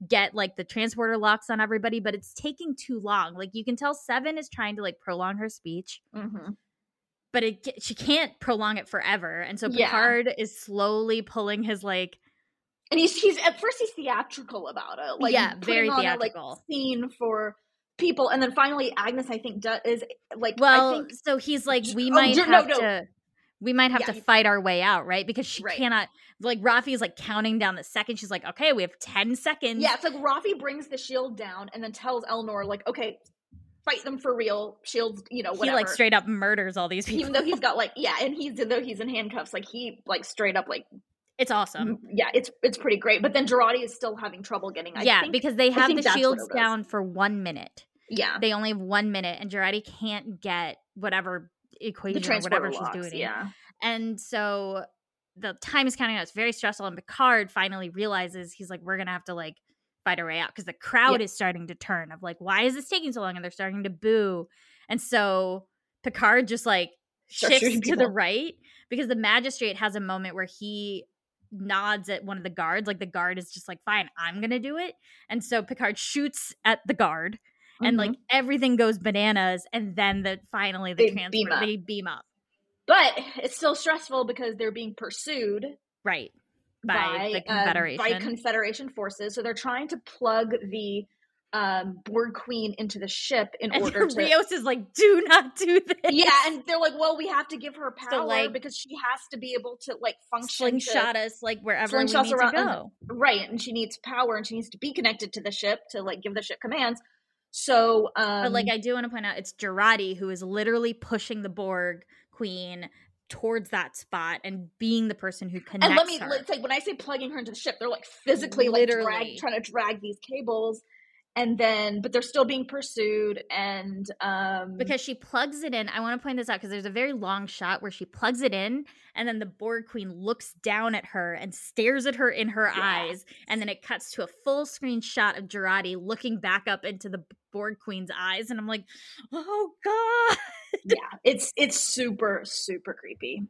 get like the transporter locks on everybody, but it's taking too long. Like you can tell Seven is trying to like prolong her speech,
Mhm.
But it she can't prolong it forever. And so
Yeah.
Picard is slowly pulling his like
And he's he's at first he's theatrical about it, like
Yeah, very theatrical.
a like scene for people, and then finally Agnes, I think, does is like
well,
I think
so he's like we
oh,
might have
no.
to we might have
Yeah,
to fight our way out, right? Because she
Right.
cannot like Raffi is like counting down the second. She's like, okay, we have 10 seconds.
yeah, it's like Raffi brings the shield down and then tells Elnor like, okay, fight them for real, shields, you know, whatever.
he like straight up murders all these people.
even though he's got like yeah, and he's though he's in handcuffs, like he like straight up like
it's awesome.
yeah, it's it's pretty great. But then Jurati is still having trouble getting. I
yeah,
think,
because they have the shields down for one minute.
yeah,
They only have one minute, and Jurati can't get whatever equation or whatever
locks,
she's doing.
Yeah,
And so the time is counting out. It's very stressful. And Picard finally realizes he's like, we're gonna have to like fight our way out because the crowd is starting to turn of like, why is this taking so long? And they're starting to boo. And so Picard just like shifts to the right because the magistrate has a moment where he nods at one of the guards like the guard is just like fine i'm gonna do it. And so picard shoots at the guard and
Mhm.
like everything goes bananas and then the finally the
They
transport
beam
they beam up.
But it's still stressful because they're being pursued.
Right by, the
uh,
confederation
by Confederation forces. So they're trying to plug the um, Borg Queen into the ship in
and
order to.
rios is like do not do this
yeah, and they're like, well, we have to give her power
like,
because she has to be able to like function. to-
slingshot us like wherever we need
around-
to go
right, and she needs power, and she needs to be connected to the ship to like give the ship commands. So, um,
But like I do want to point out, it's Jurati who is literally pushing the Borg Queen towards that spot and being the person who connects
and let me
her.
let's say when I say plugging her into the ship, they're like physically like drag, trying to drag these cables, and then but they're still being pursued, and um,
because she plugs it in. I want to point this out because there's a very long shot where she plugs it in, and then the Borg Queen looks down at her and stares at her in her
Yeah.
eyes, and then it cuts to a full screen shot of Jurati looking back up into the Borg Queen's eyes, and I'm like, oh god.
yeah, it's it's super super creepy.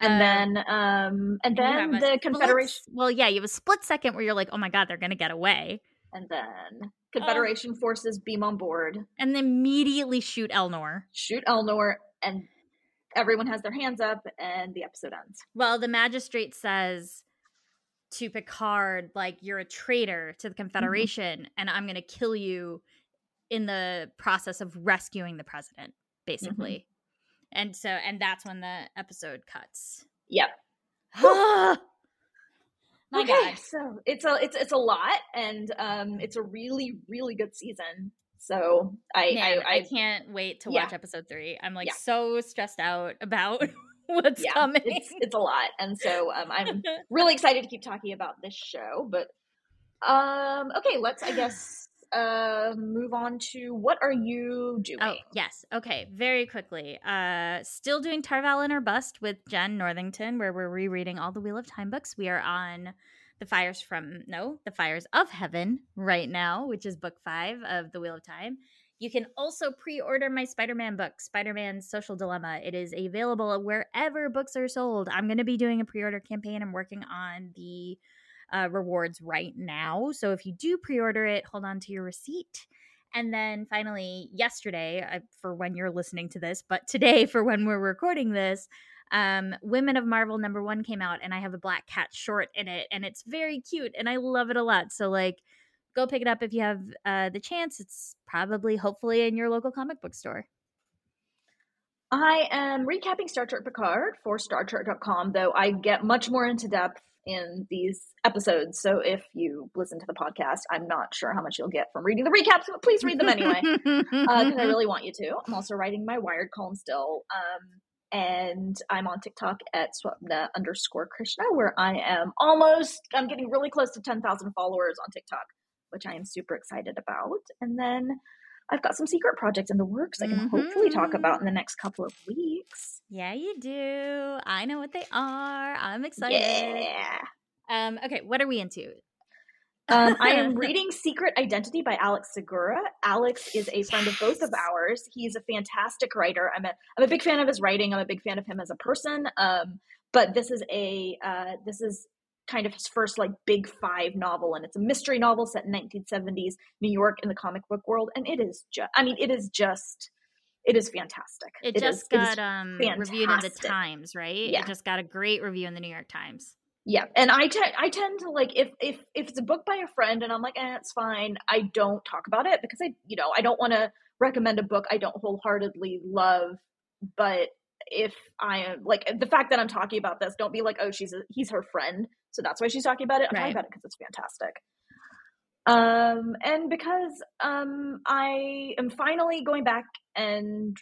And
Um,
then um and then the Confederation
Well, yeah, you have a split second where you're like, oh my god, they're gonna get away,
and then oh. Confederation forces beam on board,
and immediately shoot Elnor.
shoot Elnor, and everyone has their hands up, and the episode ends.
Well, the magistrate says to Picard, like, you're a traitor to the mm-hmm. Confederation, and I'm going to kill you in the process of rescuing the president, basically. Mm-hmm. And so, and that's when the episode cuts.
Yep.
My
okay,
God.
so it's a it's it's a lot, and um it's a really really good season. So I
Man,
I,
I,
I,
can't wait to
yeah.
watch episode three. I'm like
Yeah.
so stressed out about what's
yeah,
coming.
it's it's a lot, and so um I'm really excited to keep talking about this show. But um, okay, let's I guess uh move on to what are you doing?
Oh, yes. Okay, very quickly. Uh still doing Tar Valon or Bust with Jenn Northington, where we're rereading all the Wheel of Time books. We are on The Fires from no, The Fires of Heaven right now, which is book five of the Wheel of Time. You can also pre-order my Spider-Man book, Spider-Man Social Dilemma. It is available wherever books are sold. I'm going to be doing a pre-order campaign. I'm working on the uh, rewards right now. So if you do pre-order it, hold on to your receipt. And then finally, yesterday, for when you're listening to this, but today for when we're recording this, um, Women of Marvel number one came out, and I have a black cat short in it, and it's very cute, and I love it a lot. So like, go pick it up if you have uh, the chance. It's probably, hopefully, in your local comic book store.
I am recapping Star Trek Picard for StarTrek.com, though I get much more into depth in these episodes. So if you listen to the podcast, I'm not sure how much you'll get from reading the recaps, but please read them anyway because I really want you to. I'm also writing my Wired column still. Um, and I'm on TikTok at Swapna underscore Krishna, where I am almost, I'm getting really close to 10,000 followers on TikTok, which I am super excited about. And then I've got some secret projects in the works I can hopefully talk about in the next couple of weeks.
yeah, you do. I know what they are. I'm excited.
Yeah.
Um, okay, what are we into?
Um, I am reading Secret Identity by Alex Segura. Alex is a friend of both of ours. He's a fantastic writer. I'm a I'm a big fan of his writing. I'm a big fan of him as a person. Um, but this is a uh, this is kind of his first like big five novel, and it's a mystery novel set in 1970s New York in the comic book world, and it is just I mean it is just it is fantastic.
It, it just is, got um, reviewed in the Times, right? Yeah. It just got a great review in the New York Times.
Yeah, and I, te- I tend to like if if if it's a book by a friend and I'm like, eh, it's fine. I don't talk about it because I you know I don't want to recommend a book I don't wholeheartedly love. But if I am like the fact that I'm talking about this, don't be like, oh, she's a, he's her friend, so that's why she's talking about it. I'm right. talking about it because it's fantastic. Um, and because um, I am finally going back and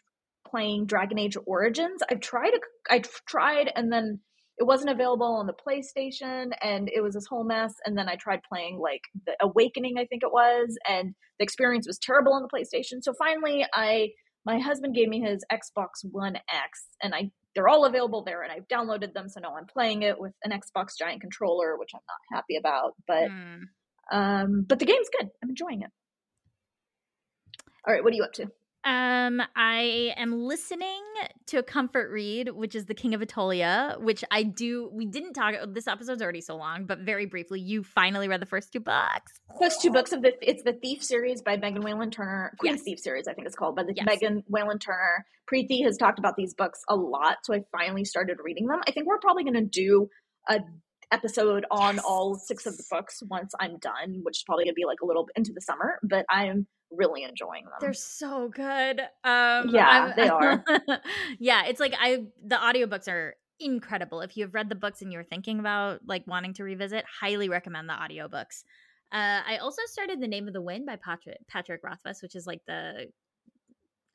playing Dragon Age Origins. I've tried, I tried, and then it wasn't available on the PlayStation, and it was this whole mess. And then I tried playing like the Awakening, I think it was, and the experience was terrible on the PlayStation. So finally, I my husband gave me his Xbox One X, and I they're all available there, and I've downloaded them. So now I'm playing it with an Xbox Giant controller, which I'm not happy about, but. Mm. Um, but the game's good. I'm enjoying it. All right, what are you up to?
Um, I am listening to a comfort read, which is The King of Attolia, which I do. We didn't talk. This episode's already so long, but very briefly, you finally read the first two books.
First two books of the it's the Thief series by Megan Whalen Turner. Queen's yes. Thief series, I think it's called, by the yes. Megan Whalen Turner. Preeti has talked about these books a lot, so I finally started reading them. I think we're probably going to do a episode on yes. all six of the books once I'm done, which is probably gonna be like a little into the summer, but I'm really enjoying them.
They're so good. Um
Yeah, I'm, they are.
yeah, it's like I the audiobooks are incredible. If you've read the books and you're thinking about like wanting to revisit, highly recommend the audiobooks. Uh I also started The Name of the Wind by Patrick Patrick Rothfuss, which is like the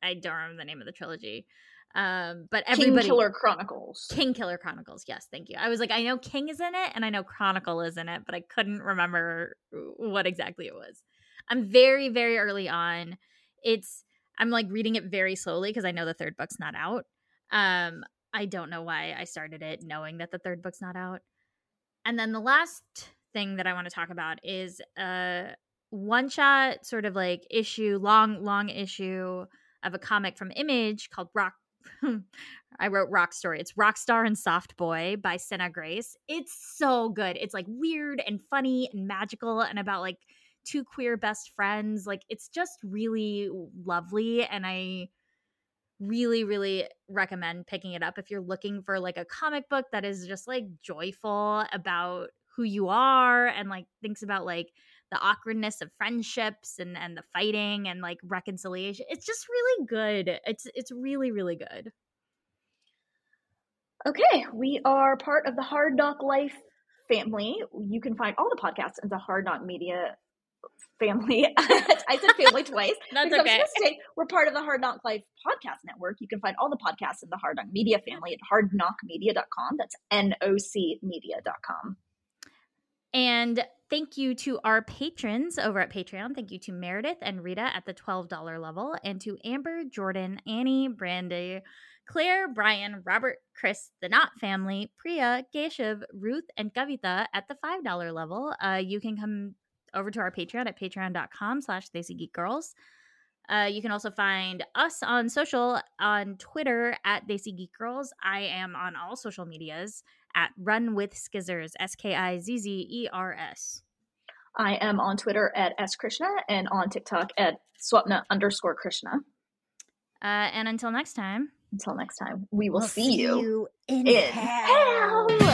I don't remember the name of the trilogy. Um, but everybody
King Killer Chronicles.
Kingkiller Chronicles. Yes, thank you. I was like, I know King is in it and I know Chronicle is in it, but I couldn't remember what exactly it was. I'm very, very early on. It's I'm like reading it very slowly because I know the third book's not out. Um, I don't know why I started it knowing that the third book's not out. And then the last thing that I want to talk about is a one shot sort of like issue, long, long issue of a comic from Image called Rock I wrote Rock Story. It's Rockstar and Soft Boy by Sina Grace. It's so good. It's like weird and funny and magical and about like two queer best friends. Like it's just really lovely and I really really recommend picking it up if you're looking for like a comic book that is just like joyful about who you are and like thinks about like the awkwardness of friendships and and the fighting and like reconciliation. It's just really good. It's it's really really good.
Okay, we are part of the Hard Knock Life family. You can find all the podcasts in the Hard NOC Media family. I said family twice.
That's okay.
We're part of the Hard Knock Life podcast network. You can find all the podcasts in the Hard NOC Media family at hardnocmedia.com. That's N O C media.com.
And thank you to our patrons over at Patreon. Thank you to Meredith and Rita at the $12 level, and to Amber, Jordan, Annie, Brandy, Claire, Brian, Robert, Chris, the Knot family, Priya, Geshav, Ruth, and Kavita at the $5 level. Uh, you can come over to our Patreon at patreon.com slash Girls. Uh, you can also find us on social on Twitter at Desi Geek Girls. I am on all social medias at Run with Skizzers, S K I Z Z E R S.
I am on Twitter at S Krishna and on TikTok at Swapna underscore Krishna.
Uh, and until next time.
Until next time, we will we'll see, see,
you, in, in hell. hell.